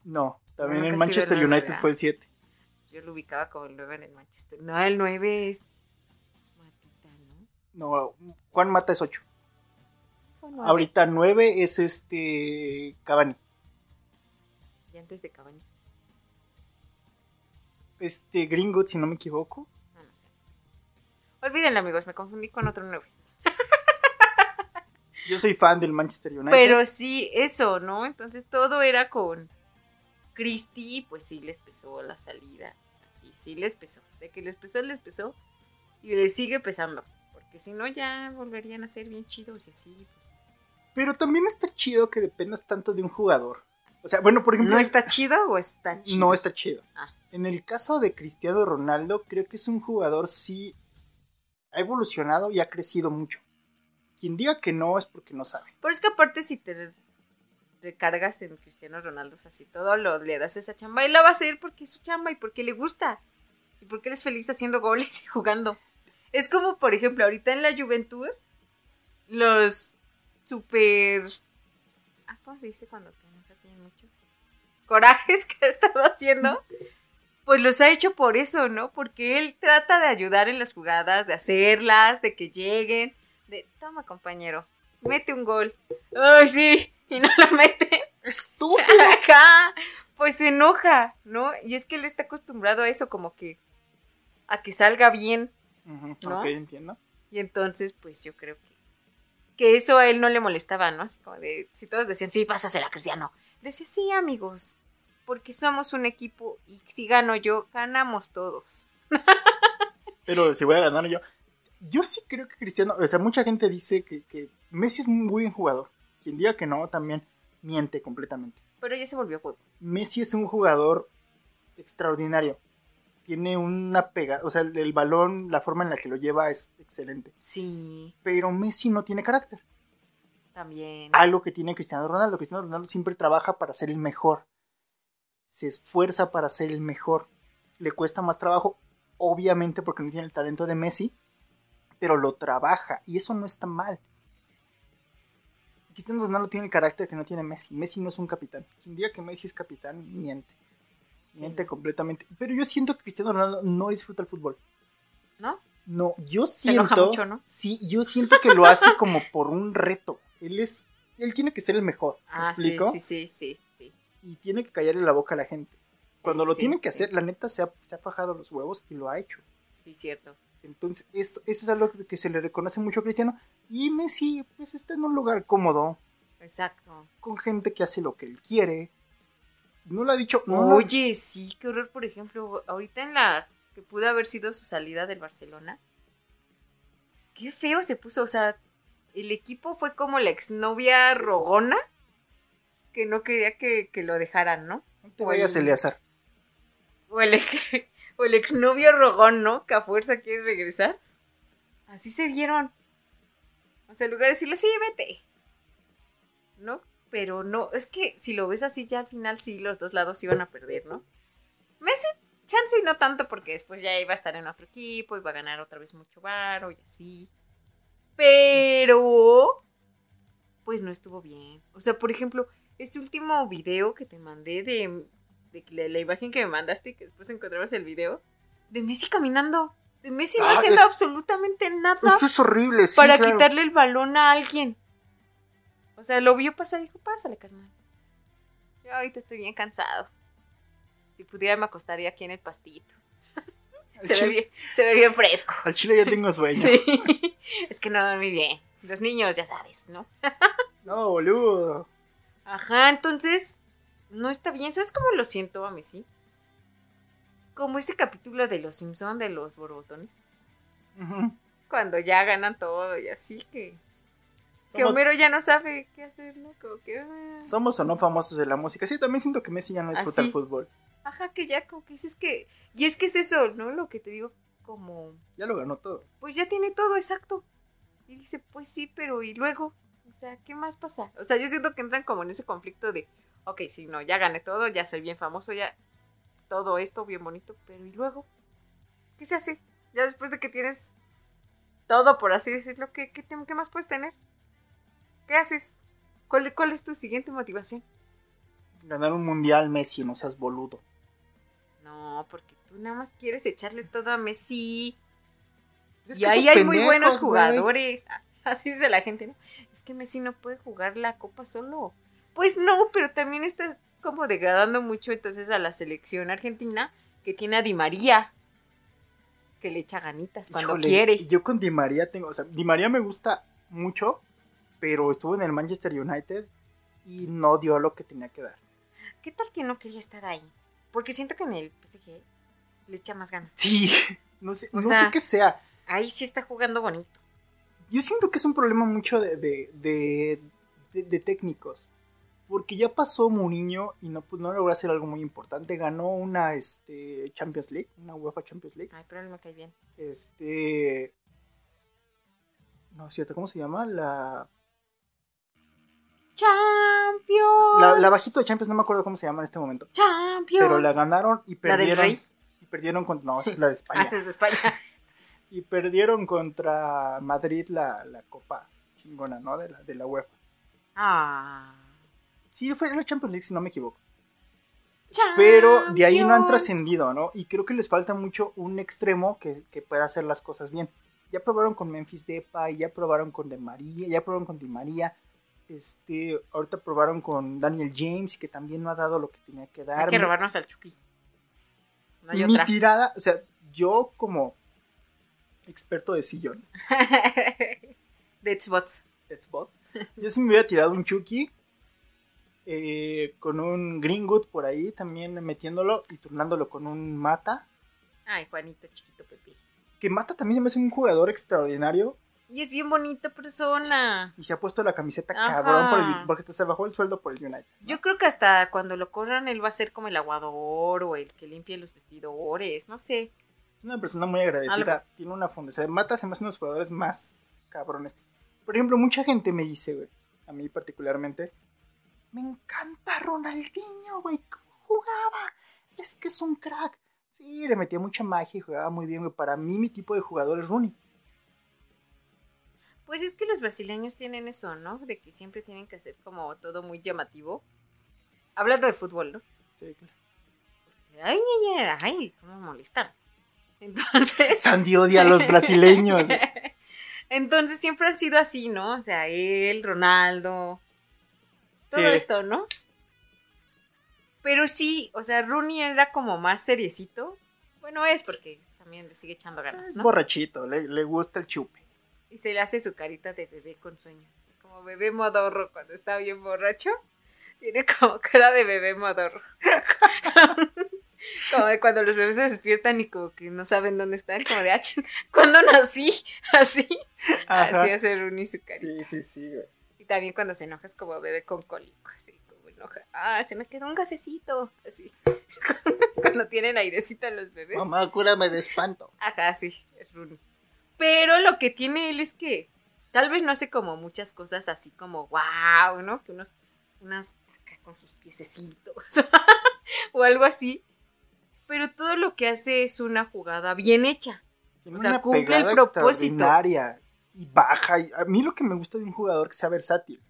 No, también Nunca en el Manchester nueve, United ¿verdad? fue el 7. Yo lo ubicaba como el 9 en el Manchester. No, el 9 es. Matita, ¿no? No, Juan Mata es 8. Fue nueve. Ahorita 9 es este Cavani. Y antes de Cavani. Este Gringo, si no me equivoco. Olvídenlo, amigos, me confundí con otro 9. Yo soy fan del Manchester United. Pero sí, eso, ¿no? Entonces todo era con Cristi, pues sí les pesó la salida. Sí, sí les pesó. De que les pesó, les pesó. Y les sigue pesando. Porque si no, ya volverían a ser bien chidos y así. Pero también está chido que dependas tanto de un jugador. O sea, bueno, por ejemplo. ¿No está chido o está chido? No está chido. Ah. En el caso de Cristiano Ronaldo, creo que es un jugador sí ha evolucionado y ha crecido mucho. Quien diga que no es porque no sabe. Pero es aparte si te recargas en Cristiano Ronaldo, o sea, si todo lo le das esa chamba, él la va a hacer porque es su chamba y porque le gusta. Y porque él es feliz haciendo goles y jugando. Es como, por ejemplo, ahorita en la Juventud, los super... Ah, ¿cómo se dice cuando te enojas bien mucho? Corajes que ha estado haciendo. Pues los ha hecho por eso, ¿no? Porque él trata de ayudar en las jugadas, de hacerlas, de que lleguen. De, toma compañero, mete un gol. Ay, sí, y no lo mete. ¡Estúpido! Ajá, pues se enoja, ¿no? Y es que él está acostumbrado a eso, como que a que salga bien. ¿No? Ok, entiendo. Y entonces, pues yo creo que, que eso a él no le molestaba, ¿no? Así como de, si todos decían, sí, pásasela, Cristiano. Decía, sí, amigos, porque somos un equipo y si gano yo, ganamos todos. Pero si voy a ganar yo. Yo sí creo que Cristiano, o sea, mucha gente dice que, que Messi es un muy buen jugador. Quien diga que no, también miente completamente. Pero ya se volvió juego. Messi es un jugador extraordinario. Tiene una pega, o sea, el, el balón, la forma en la que lo lleva es excelente. Sí, Pero Messi no tiene carácter. también. Algo que tiene Cristiano Ronaldo. Cristiano Ronaldo siempre trabaja para ser el mejor. Se esfuerza para ser el mejor. Le cuesta más trabajo, obviamente porque no tiene el talento de Messi, pero lo trabaja y eso no está mal. Cristiano Ronaldo tiene el carácter que no tiene Messi. Messi no es un capitán. Quien diga que Messi es capitán, miente. Miente Sí. completamente. Pero yo siento que Cristiano Ronaldo no disfruta el fútbol. ¿No? No, yo Se enoja siento. mucho, ¿no? Sí, yo siento que lo hace como por un reto. Él es. Él tiene que ser el mejor. ¿Me Ah, explico? sí, sí, sí, sí. Y tiene que callarle la boca a la gente. Cuando lo Sí, tiene que sí. hacer, la neta se ha, se ha fajado los huevos y lo ha hecho. Sí, cierto. Entonces, eso, eso es algo que se le reconoce mucho a Cristiano. Y Messi, pues está en un lugar cómodo, Exacto. con gente que hace lo que él quiere. No lo ha dicho. No lo- Oye, sí, qué horror, por ejemplo, ahorita en la que pudo haber sido su salida del Barcelona. Qué feo se puso, o sea, el equipo fue como la exnovia rogona que no quería que, que lo dejaran, ¿no? no te vayas, Oye. Eleazar. O el, ex- o el exnovio rogón, ¿no? Que a fuerza quiere regresar. Así se vieron. O sea, en lugar de decirle, sí, vete. ¿No? Pero no, es que si lo ves así, ya al final sí los dos lados iban a perder, ¿no? Messi, chance no tanto, porque después ya iba a estar en otro equipo, iba a ganar otra vez mucho varo y así. Pero, pues no estuvo bien. O sea, por ejemplo, este último video que te mandé de, la, imagen que me mandaste y que después encontrabas el video, de Messi caminando. De Messi no Ah, haciendo es- absolutamente nada Eso es horrible, sí, para claro. quitarle el balón a alguien. O sea, lo vio pasar y dijo, pásale, carnal. Yo ahorita estoy bien cansado. Si pudiera me acostaría aquí en el Se ve bien, se ve bien fresco. Al chile ya tengo sueño. Sí. es que no dormí bien. Los niños, ya sabes, ¿no? No, boludo. Ajá, entonces, no está bien. ¿Sabes cómo lo siento a Messi? Como ese capítulo de Los Simpson de los borbotones. Cuando ya ganan todo y así que... Que Somos- Homero ya no sabe qué hacer, ¿no? Como que... ah. Somos o no famosos de la música. Sí, también siento que Messi ya no disfruta Así. el fútbol. Ajá, que ya como que dices que... Y es que es eso, ¿no? Lo que te digo, como... Ya lo ganó todo. Pues ya tiene todo, exacto. Y dice, pues sí, pero ¿y luego? O sea, ¿qué más pasa? O sea, yo siento que entran como en ese conflicto de, ok, sí, no, ya gané todo, ya soy bien famoso, ya todo esto bien bonito, pero ¿y luego? ¿Qué se hace? Ya después de que tienes todo, por así decirlo, ¿qué, qué, te- qué más puedes tener? ¿Qué haces? ¿Cuál, ¿Cuál es tu siguiente motivación? Ganar un mundial, Messi, no seas boludo. No, porque tú nada más quieres echarle todo a Messi. Es y ahí hay muy buenos jugadores. Así dice la gente, ¿no? Es que Messi no puede jugar la copa solo. Pues no, pero también está como degradando mucho entonces a la selección argentina que tiene a Di María. Que le echa ganitas cuando Híjole, quiere. Yo con Di María tengo, o sea, Di María me gusta mucho, pero estuvo en el Manchester United y no dio lo que tenía que dar. ¿Qué tal que no quería estar ahí? Porque siento que en el PSG le echa más ganas. Sí, no sé, O no sea- sé qué sea. Ahí sí está jugando bonito. Yo siento que es un problema mucho de, de, de, de- de técnicos. Porque ya pasó Mourinho y no, pues, no logró hacer algo muy importante. Ganó una este, Champions League, una UEFA Champions League. Ay, pero él me cae bien. Este. No es cierto, ¿cómo se llama? La, ¡Champions! la, la bajito de Champions, no me acuerdo cómo se llama en este momento. ¡Champions! Pero la ganaron y ¿La del perdieron. Rey? Y perdieron contra. No, es la de Ah, España. esa es de España. Y perdieron contra Madrid la, la copa chingona, ¿no? De la, de la UEFA. Ah. Sí, fue la Champions League, si no me equivoco. Pero de ahí no han trascendido, ¿no? Y creo que les falta mucho un extremo que, que pueda hacer las cosas bien. Ya probaron con Memphis Depay, ya probaron con De María, ya probaron con Di María. Este, ahorita probaron con Daniel James, que también no ha dado lo que tenía que dar. Hay que robarnos al Chucky. No hay Mi otra. tirada, o sea, yo como experto de sillón, de Xbox. Yo sí me hubiera tirado un Chucky eh, con un Greenwood por ahí también metiéndolo y turnándolo con un Mata. Ay, Juanito, chiquito Pepe. Que Mata también se me hace un jugador extraordinario Y es bien bonita persona. y se ha puesto la camiseta Ajá. cabrón por el, porque se bajó el sueldo por el United. ¿no? Yo creo que hasta cuando lo corran él va a ser como el aguador o el que limpie los vestidores, no sé. Es una persona muy agradecida, tiene una fundación. Mata se me hace uno de los jugadores más cabrones. Por ejemplo, mucha gente me dice, güey, a mí particularmente, me encanta Ronaldinho, güey, ¿cómo jugaba? Es que es un crack. Sí, le metía mucha magia y jugaba muy bien, güey. Para mí, mi tipo de jugador es Rooney. Pues es que los brasileños tienen eso, ¿no? De que siempre tienen que hacer como todo muy llamativo. Hablando de fútbol, ¿no? Sí, claro. Ay, ñe, ay, cómo molestan. Entonces, Sandy odia a los brasileños. entonces siempre han sido así, ¿no? O sea, él, Ronaldo, todo Sí. esto, ¿no? Pero sí, o sea, Rooney era como más seriecito. Bueno, es porque también le sigue echando ganas, Es ¿no? borrachito, le, le gusta el chupe. Y se le hace su carita de bebé con sueño. Como bebé modorro cuando está bien borracho. Tiene como cara de bebé modorro. como de cuando los bebés se despiertan y como que no saben dónde están. Como de, ah, ¿cuándo nací? Así. Ajá. Así hace Rooney su carita. Sí, sí, sí, güey. Y también cuando se enoja es como bebé con cólico. Así como enoja. Ah, se me quedó un gasecito. Así. cuando tienen airecito los bebés. Mamá, cúrame de espanto. Ajá, sí, es Rooney. Pero lo que tiene él es que tal vez no hace como muchas cosas así como wow, ¿no? Que unos, unas acá con sus piececitos o algo así. Pero todo lo que hace es una jugada bien hecha. Tiene O sea, una cumple el propósito. extraordinaria y baja. Y a mí lo que me gusta de un jugador que sea versátil.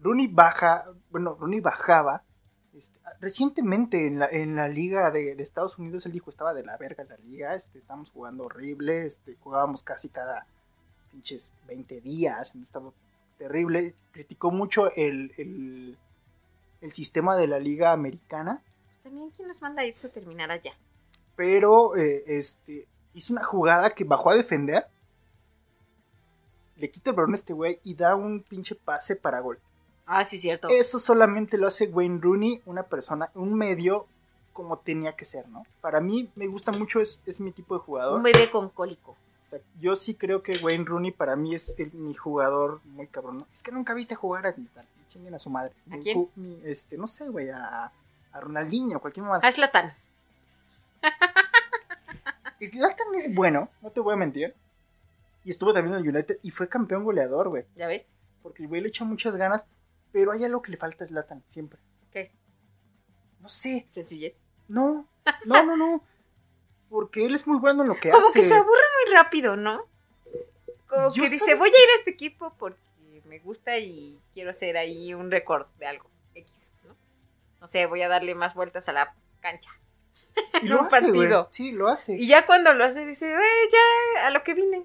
Rooney baja, bueno, Rooney bajaba. este, recientemente en la, en la liga de, de Estados Unidos él dijo estaba de la verga la liga, este, estábamos jugando horrible, este, jugábamos casi cada pinches 20 días, estaba terrible. Criticó mucho el, el, el sistema de la liga americana. Pues también quién nos manda a irse a terminar allá. Pero eh, este hizo una jugada que bajó a defender, le quita el balón a este güey y da un pinche pase para gol. Ah, sí, cierto. Eso solamente lo hace Wayne Rooney, una persona, un medio como tenía que ser, ¿no? Para mí me gusta mucho, es, es mi tipo de jugador. Un bebé con cólico. O sea, yo sí creo que Wayne Rooney para mí es el- mi jugador muy cabrón. ¿no? Es que nunca viste jugar a tal, chinguen a su madre. ¿A quién? mi, este, no sé, güey, a, a Ronaldinho, cualquier mamada. Ah, Zlatan. Zlatan es bueno, no te voy a mentir. Y estuvo también en el United y fue campeón goleador, güey. ¿Ya ves? Porque el güey le echa muchas ganas, pero hay algo que le falta a Zlatan siempre. ¿Qué? No sé, Sencillez. no, no, no, no. Porque él es muy bueno en lo que Como hace. que se aburre muy rápido, ¿no? Como Yo que dice, voy a ir a este equipo porque me gusta y quiero hacer ahí un récord de algo. X, ¿no? No sé, voy a darle más vueltas a la cancha. Y lo un hace. Sí, lo hace. Y ya cuando lo hace, dice, "Eh, ya a lo que vine.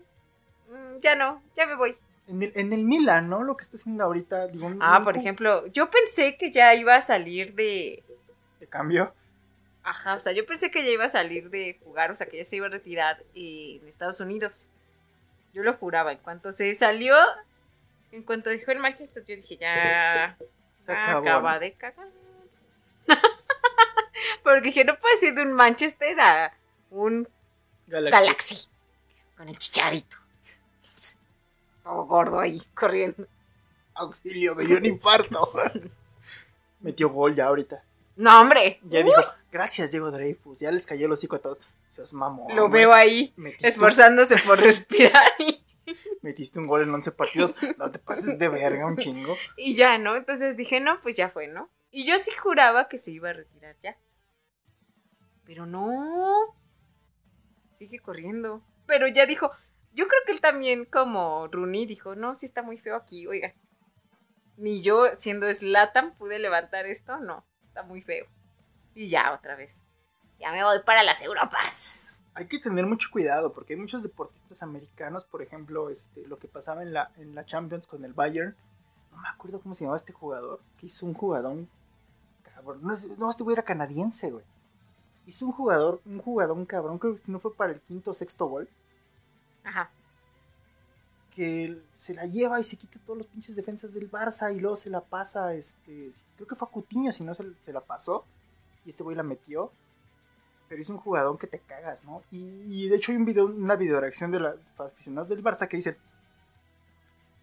Mm, ya no, ya me voy. En el, en el Milan, ¿no? Lo que está haciendo ahorita, digo, Ah, por ejemplo, yo pensé que ya iba a salir de... De cambio. Ajá, o sea, yo pensé que ya iba a salir de jugar, o sea, que ya se iba a retirar eh, en Estados Unidos. Yo lo juraba, en cuanto se salió, En cuanto dejó el Manchester, yo dije, ya. Se acabó, acaba ¿no? de cagar. Porque dije, no puedes ir de un Manchester a un Galaxy. Galaxy. Con el chicharito. Todo gordo ahí, corriendo. Auxilio, me dio un infarto. Metió gol ya ahorita. No, hombre. Ya dijo, gracias Diego Dreyfus. Ya les cayó el hocico a todos. Seas mamón. Lo veo ahí, Metiste, esforzándose por respirar. Y, metiste un gol en 11 partidos. No te pases de verga, un chingo. y ya, ¿no? Entonces dije, no, pues ya fue, ¿no? Y yo sí juraba que se iba a retirar ya. Pero no. Sigue corriendo. Pero ya dijo, yo creo que él también, como Rooney, dijo, no, sí está muy feo aquí, oiga. Ni yo, siendo Slatan, pude levantar esto, no, está muy feo. Y ya, otra vez. Ya me voy para las Europas. Hay que tener mucho cuidado porque hay muchos deportistas americanos, por ejemplo, este, lo que pasaba en la, en la Champions con el Bayern. No me acuerdo cómo se llamaba este jugador, que hizo un jugadón. Cabrón, no, es- no, este güey era canadiense, güey. Hizo un jugador, un jugadón cabrón, creo que si no fue para el quinto o sexto gol, Ajá. que se la lleva y se quita todos los pinches defensas del Barça y luego se la pasa, este, creo que fue a Cutiño, si no se, se la pasó, y este güey la metió. Pero es un jugador que te cagas, ¿no? Y, y de hecho hay un video, una video reacción de los aficionados del Barça que dicen,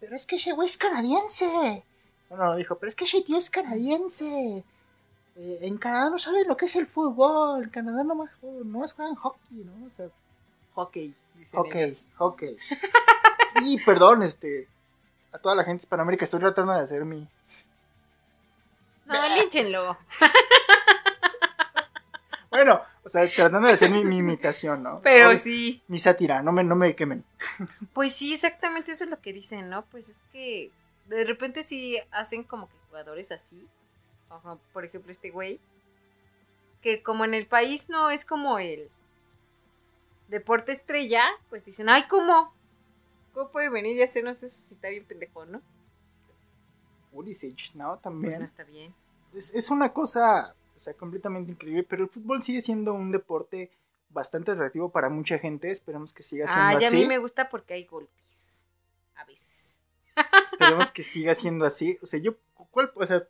pero es que ese güey es canadiense. No, no, dijo, pero es que ese tío es canadiense. Eh, en Canadá no saben lo que es el fútbol. En Canadá nomás, nomás juegan hockey, ¿no? O sea, Hockey. ellos. ok. Sí, perdón, este. A toda la gente de Hispanoamérica, estoy tratando de hacer mi. No, línchenlo. Bueno, o sea, tratando de hacer mi, mi imitación, ¿no? Pero sí. Mi sátira, no me, no me quemen. Pues sí, exactamente eso es lo que dicen, ¿no? Pues es que de repente sí hacen como que jugadores así. Ajá, por ejemplo, este güey. Que como en el país no es como el deporte estrella, pues dicen, ay, ¿cómo? ¿Cómo puede venir y hacernos eso si está bien pendejo, no? Pulisic, ¿no? Pues También. no está bien. Es, es una cosa, o sea, completamente increíble, pero el fútbol sigue siendo un deporte bastante atractivo para mucha gente. Esperemos que siga siendo Ah, ya a así. mí me gusta porque hay golpes. A veces. Esperemos que siga siendo así. O sea, yo, ¿cuál, o sea,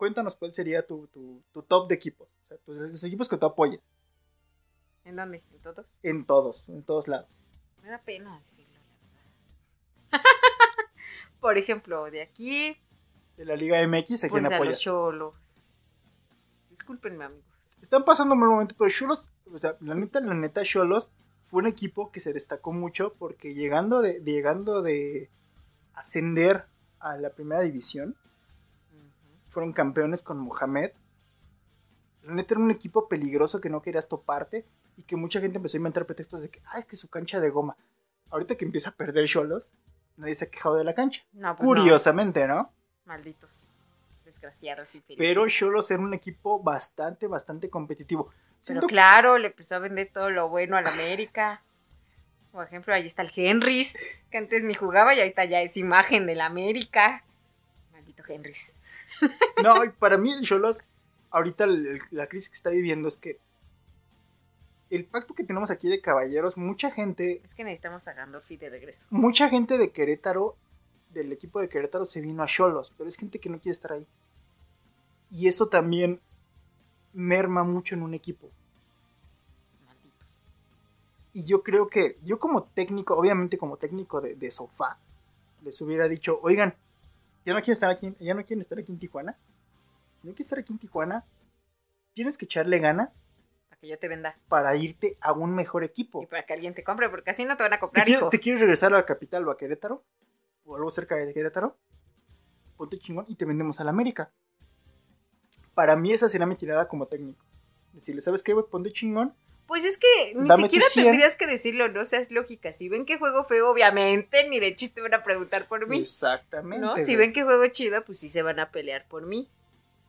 cuéntanos cuál sería tu, tu, tu top de equipos. O sea, tus- los equipos que tú apoyas. ¿En dónde? ¿En todos? En todos, en todos lados. Me da pena decirlo, la verdad. por ejemplo, de aquí De la Liga MX, ¿a quién Pues a apoyas? los cholos. Discúlpenme, amigos. Están pasando un mal momento, pero Cholos, o sea, la neta, la neta, Cholos fue un equipo que se destacó mucho porque llegando de, de- llegando de ascender a la primera división, fueron campeones con Mohamed. La neta era un equipo peligroso que no querías toparte y que mucha gente empezó a inventar pretextos de que, ah, es que su cancha de goma. Ahorita que empieza a perder Cholos, nadie se ha quejado de la cancha. No, pues Curiosamente, ¿no? no. Malditos. Desgraciados infelices. Pero Cholos era un equipo bastante, bastante competitivo. Pero claro, le empezó a vender todo lo bueno a la América. Por ejemplo, ahí está el Henrys, que antes ni jugaba y ahorita ya es imagen del América. Maldito Henrys. No, para mí el Cholos, ahorita el- la crisis que está viviendo es que el pacto que tenemos aquí de caballeros, mucha gente, Es que necesitamos a Gandolfi de regreso. mucha gente de Querétaro, del equipo de Querétaro, se vino a Cholos, pero es gente que no quiere estar ahí. Y eso también merma mucho en un equipo. Malditos. Y yo creo que, yo como técnico, obviamente como técnico de, de sofá, les hubiera dicho, oigan, ¿ya no quieren estar aquí, ya no quieren estar aquí en Tijuana? Si no quieres estar aquí en Tijuana, tienes que echarle ganas Para que yo te venda. para irte a un mejor equipo. Y para que alguien te compre, porque así no te van a ¿Te, comprar, quieres- hijo. te quieres regresar a la capital o a Querétaro? ¿O algo cerca de Querétaro? Ponte chingón y te vendemos a la América. Para mí esa sería mi tirada como técnico. Decirle, ¿sabes qué, güey? Ponte chingón. Pues es que ni Dame siquiera 100. tendrías que decirlo, no seas lógica. Si ven que juego feo, obviamente, ni de chiste van a preguntar por mí. Exactamente. ¿No? Si ven que juego chido, pues sí se van a pelear por mí.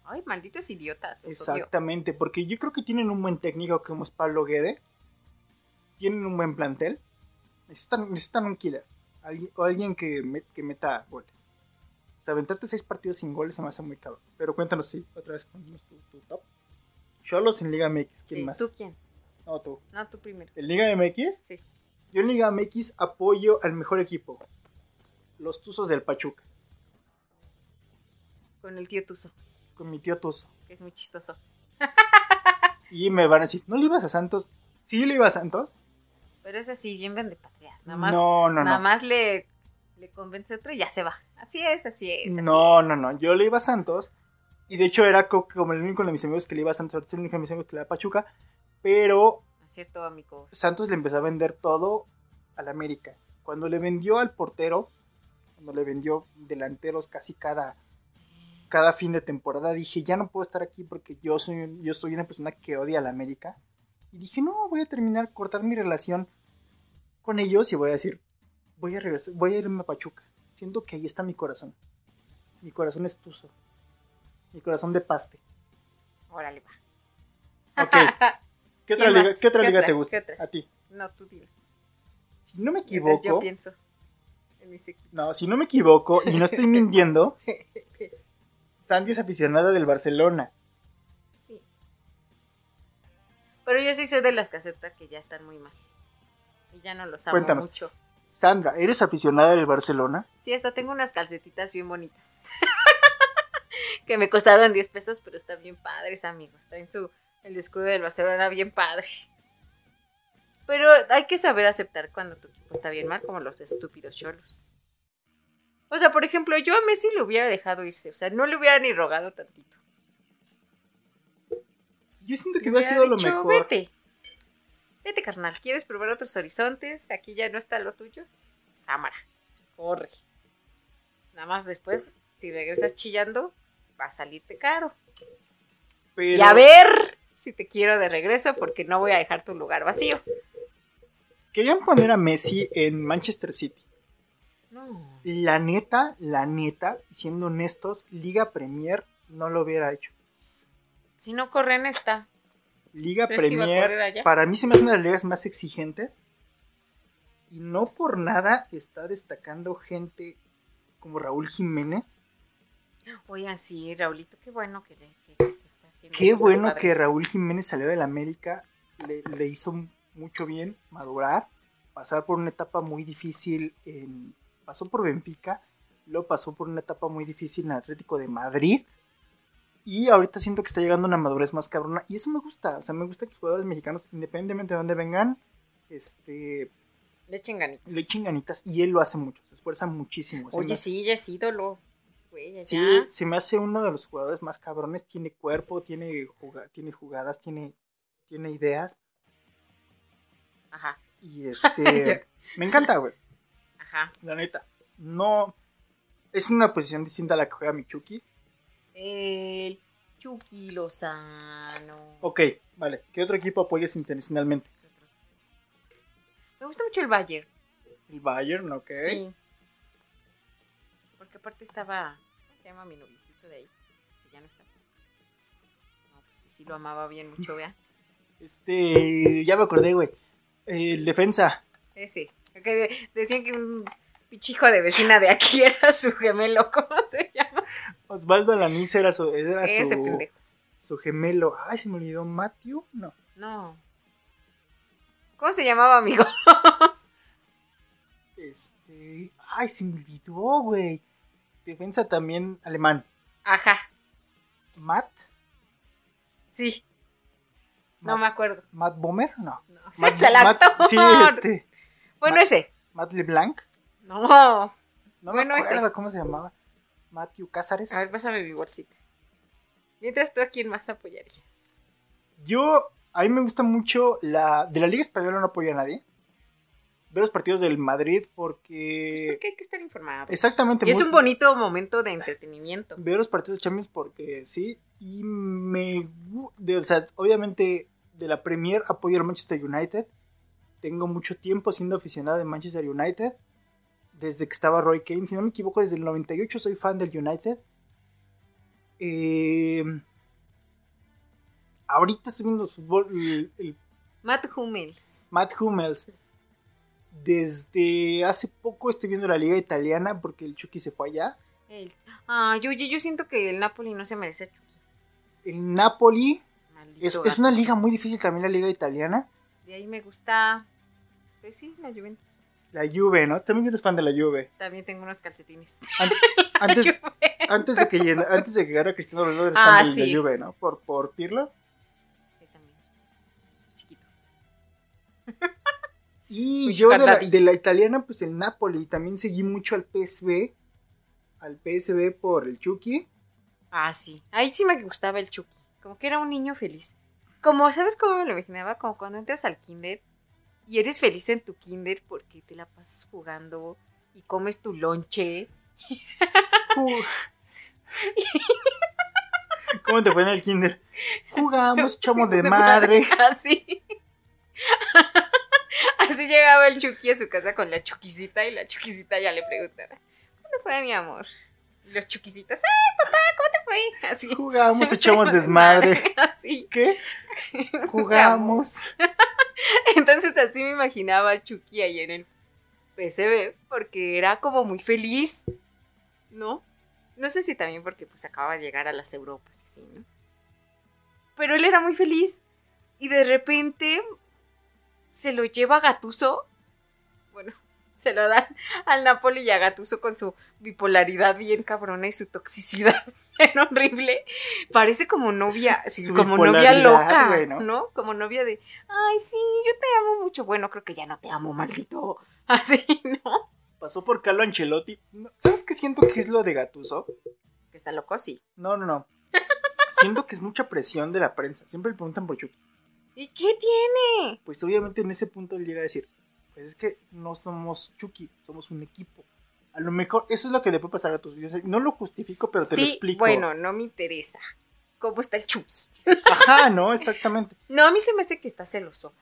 Ay, malditos idiotas. Exactamente, porque yo creo que tienen un buen técnico como es Pablo Guede. Tienen un buen plantel. Necesitan, necesitan un killer. Alguien, o alguien que, que meta goles. O sea, aventarte seis partidos sin goles se me hace muy cabrón. Pero cuéntanos, sí, otra vez cuéntanos tu, tu top. Cholos en Liga MX, ¿quién Sí, más? ¿Tú quién? No, tú. No, tú primero. ¿En Liga MX? Sí. Yo en Liga MX apoyo al mejor equipo. Los Tuzos del Pachuca. Con el tío Tuzo, con mi tío Tuzo. que es muy chistoso. Y me van a decir, ¿no le ibas a Santos? Sí, le iba a Santos. Pero es así, bien vende patrias. Nada más, no, no, nada no. más le, le convence otro y ya se va. Así es, así es. así No, es. no, no. Yo le iba a Santos. Y de hecho era co- como el único de mis amigos que le iba a Santos. El único de mis amigos que le iba a Pachuca. Pero es cierto, amigos. Santos le empezó a vender todo al América. Cuando le vendió al portero, cuando le vendió delanteros casi cada, cada fin de temporada, dije, ya no puedo estar aquí porque yo soy, yo soy una persona que odia al América. Y dije, no, voy a terminar, cortar mi relación con ellos y voy a decir, voy a regresar, voy a irme a Pachuca. Siento que ahí está mi corazón. Mi corazón es tuzo. Mi corazón de paste. Órale, va. Ok. ¿Qué otra ¿Quién liga, más? ¿qué otra ¿Qué liga otra? te gusta? ¿Qué otra? A ti. No, tú dinos. Si no me equivoco. Yo pienso en mis equipos. No, si no me equivoco y no estoy mintiendo, Sandy es aficionada del Barcelona. Sí. Pero yo sí sé de las casetas que ya están muy mal. Y ya no los amo Cuéntanos. mucho. Sandra, ¿eres aficionada del Barcelona? Sí, hasta tengo unas calcetitas bien bonitas. que me costaron 10 pesos, pero están bien padres, amigos. Traen su, el escudo del Barcelona bien padre. Pero hay que saber aceptar cuando tu equipo está bien mal, como los estúpidos cholos. O sea, por ejemplo, yo a Messi le hubiera dejado irse. O sea, no le hubiera ni rogado tantito. Yo siento que hubiera sido lo mejor. Vete. Vete, carnal. ¿Quieres probar otros horizontes? Aquí ya no está lo tuyo. Cámara. Corre. Nada más después, si regresas chillando, va a salirte caro. Pero Y a ver si te quiero de regreso porque no voy a dejar tu lugar vacío. Querían poner a Messi en Manchester City. No. La neta, la neta, siendo honestos, Liga Premier no lo hubiera hecho. Si no corre en esta. Liga ¿Crees que iba a Premier, para mí se me hace una de las ligas más exigentes. Y no por nada está destacando gente como Raúl Jiménez. Oigan, sí, Raulito, qué bueno que, le, que- que Qué bueno que Raúl Jiménez salió del América, le, le hizo mucho bien madurar, pasar por una etapa muy difícil, en, pasó por Benfica, luego pasó por una etapa muy difícil en Atlético de Madrid, y ahorita siento que está llegando una madurez más cabrona, y eso me gusta, o sea, me gusta que los jugadores mexicanos, independientemente de dónde vengan, este, Le echen ganitas. le echen ganitas, y él lo hace mucho, se esfuerza muchísimo. Oye, sí, ya es ídolo. Güey. Sí, se me hace uno de los jugadores más cabrones. Tiene cuerpo, tiene, juga- tiene jugadas, tiene, tiene ideas. Ajá, Y este. me encanta, güey. ajá. La neta. No. Es una posición distinta a la que juega Michuki. El Chucky Lozano. Ok, vale. ¿Qué otro equipo apoyas internacionalmente? Me gusta mucho el Bayern. El Bayern, ok. Sí. Aparte estaba. ¿Cómo se llama mi noviecito de ahí? Que ya no está. No, pues sí, sí lo amaba bien mucho, vea. Este. Ya me acordé, güey. El defensa. Ese. De- decían que un pichijo de vecina de aquí era su gemelo. ¿Cómo se llama? Osvaldo Alaniz era su, era Ese su, pendejo. su gemelo. Ay, se me olvidó. Matthew. No. No. ¿Cómo se llamaba, amigo? Este. Ay, se me olvidó, güey. Defensa también alemán. Ajá. Matt. Sí. No me acuerdo. Matt Bomer, no. No. Matt, ese es el Matt- actor. sí, este. Bueno, Matt- ese. Matt LeBlanc. No. No Bueno, me ese. acuerdo cómo se llamaba. Matthew Cázares. A ver, pásame mi bolsita. Mientras tú a quién más apoyarías. Yo, a mí me gusta mucho la. De la Liga Española no apoyo a nadie. Veo los partidos del Madrid porque. Porque hay que estar informado. Exactamente. Y es muy- un bonito momento de entretenimiento. Veo los partidos de Champions porque sí. Y me. de- o sea, obviamente de la Premier apoyo al Manchester United. Tengo mucho tiempo siendo aficionado de Manchester United. Desde que estaba Roy Kane. Si no me equivoco, desde el 98 soy fan del United. Eh, ahorita estoy viendo fútbol. El, el Matt Hummels. Matt Hummels. Desde hace poco estoy viendo la liga italiana porque el Chucky se fue allá. El... Ay, oye, yo siento que el Napoli no se merece a Chucky. El Napoli es, una liga muy difícil también la liga italiana. De ahí me gusta. Pues sí, la Juventus. La Juve, ¿no? También eres fan de la Juve. También tengo unos calcetines. An- antes, antes de que llena- antes de que llegara Cristiano Ronaldo eres Ah, fan de sí. la Juve, ¿no? Por, por Pirlo. Y yo de la, chocantadillo. de la italiana, pues el Napoli. También seguí mucho al PSV. Al PSV por el Chucky. Ah, sí. Ahí sí me gustaba el Chucky. Como que era un niño feliz. Como, ¿sabes cómo me lo imaginaba? Como cuando entras al kinder y eres feliz en tu kinder porque te la pasas jugando y comes tu lonche. ¿Cómo te fue en el kinder? Jugamos, echamos de madre. Así. Así llegaba el Chucky a su casa con la chuquisita y la chuquisita ya le preguntaba, ¿cuándo fue mi amor? Y los chuquisitas, ¡ay, papá, cómo te fue! Así. Jugamos, echamos desmadre. Así. ¿Qué? Jugamos. Entonces así me imaginaba al Chucky ahí en el PSB, porque era como muy feliz, ¿no? No sé si también porque pues acaba de llegar a las Europas y así, ¿no? Pero él era muy feliz y de repente se lo lleva a Gatuso, bueno, se lo dan al Napoli y a Gatuso con su bipolaridad bien cabrona y su toxicidad bien horrible. Parece como novia, sí, como novia loca, ¿no? Como novia de, ay, sí, yo te amo mucho. Bueno, creo que ya no te amo, maldito. Así, ¿no? Pasó por Carlo Ancelotti. No, ¿Sabes qué siento que es lo de Gatuso? Que está loco, sí. No, no, no. Siento que es mucha presión de la prensa. Siempre le preguntan por Chucky. ¿Y qué tiene? Pues obviamente en ese punto él llega a decir, pues es que no somos Chucky, somos un equipo. A lo mejor eso es lo que le puede pasar a tus. No lo justifico, pero te lo sí, explico. bueno, no me interesa. ¿Cómo está el Chucky? Ajá, no, exactamente. No, a mí se me hace que está celoso.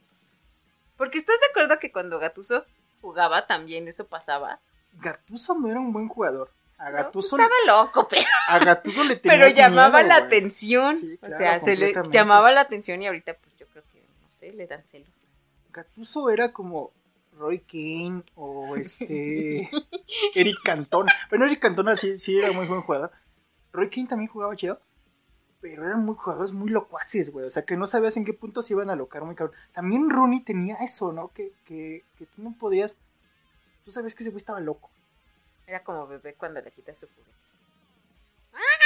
Porque estás de acuerdo que cuando Gatuso jugaba también eso pasaba. Gatuso no era un buen jugador. A No, Gatuso, le, estaba loco, pero, a Gatuso le pero tenías llamaba miedo, la güey. atención. Sí, o claro, sea, se le llamaba la atención y ahorita pues sé, le dan celos. Gatuso era como Roy Kane o este Eric Cantona. Bueno, Eric Cantona sí, sí era muy buen jugador. Roy Kane también jugaba chido. Pero eran muy jugadores muy locuaces, güey. O sea, que no sabías en qué punto se iban a locar muy cabrón. También Rooney tenía eso, ¿no? Que, que, que tú no podías. Tú sabes que ese güey estaba loco. Era como bebé cuando le quitas su juguete.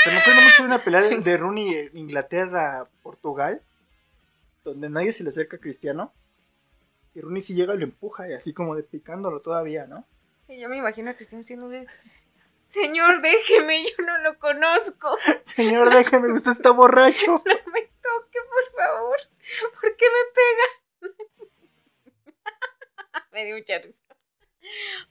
Se me acuerdo mucho de una pelea de, de Rooney en Inglaterra-Portugal. Donde nadie se le acerca a Cristiano. Y Rooney sí llega y lo empuja. Y así como de picándolo todavía, ¿no? Y yo me imagino a Cristiano diciendo, Señor, déjeme, yo no lo conozco. Señor, déjeme, usted está borracho. No me toque, por favor. ¿Por qué me pega? me dio mucha risa.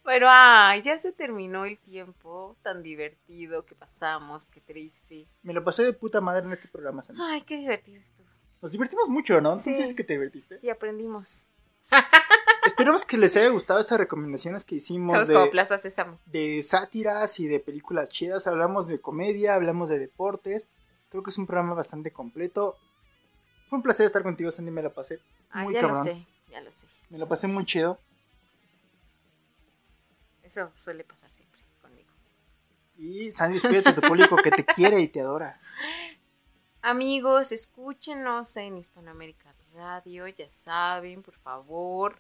Pero, ay, ya se terminó el tiempo tan divertido que pasamos, qué triste. Me lo pasé de puta madre en este programa, Sandy. Ay, qué divertido estuvo. Nos divertimos mucho, ¿no? Sí. Entonces que te divertiste. Y aprendimos. Esperamos que les haya gustado estas recomendaciones que hicimos Somos como de, Plaza Sésamo. de sátiras y de películas chidas. Hablamos de comedia, hablamos de deportes. Creo que es un programa bastante completo. Fue un placer estar contigo, Sandy. Me la pasé Ah, muy ya cabrón. lo sé, ya lo sé. Me la pasé muy chido. Eso suele pasar siempre conmigo. Y Sandy, despídete de tu público que te quiere y te adora. Amigos, escúchenos en Hispanoamérica Radio, ya saben, por favor.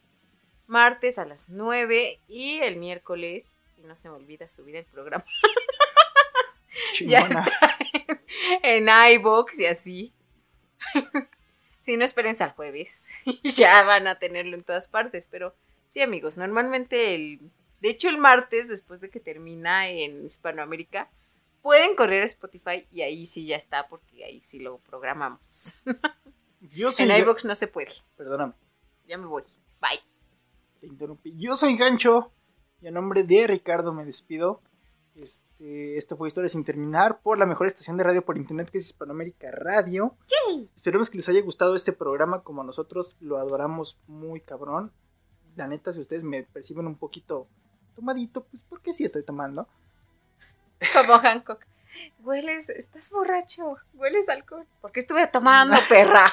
Martes a las 9 y el miércoles, si no se me olvida subir el programa Ya Chingona. en iBox y así. si no, espérense al jueves. ya van a tenerlo en todas partes. Pero sí, amigos, normalmente el. De hecho, el martes, después de que termina en Hispanoamérica, pueden correr a Spotify y ahí sí ya está, porque ahí sí lo programamos. Yo soy. en iBox no se puede. Perdóname. Ya me voy. Bye. te interrumpí. Yo soy Gancho y a nombre de Ricardo me despido. Este, esto fue Historia sin terminar por la mejor estación de radio por internet que es Hispanoamérica Radio. Esperemos que les haya gustado este programa como nosotros lo adoramos muy cabrón. La neta, si ustedes me perciben un poquito tomadito, pues porque sí estoy tomando. Como Hancock. Hueles, estás borracho, hueles alcohol. ¿Por qué estuve tomando, perra?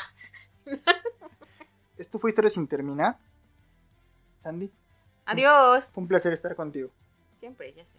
Esto fue Historia sin terminar. Sandy, Adiós. fue un placer estar contigo. Siempre, ya sé.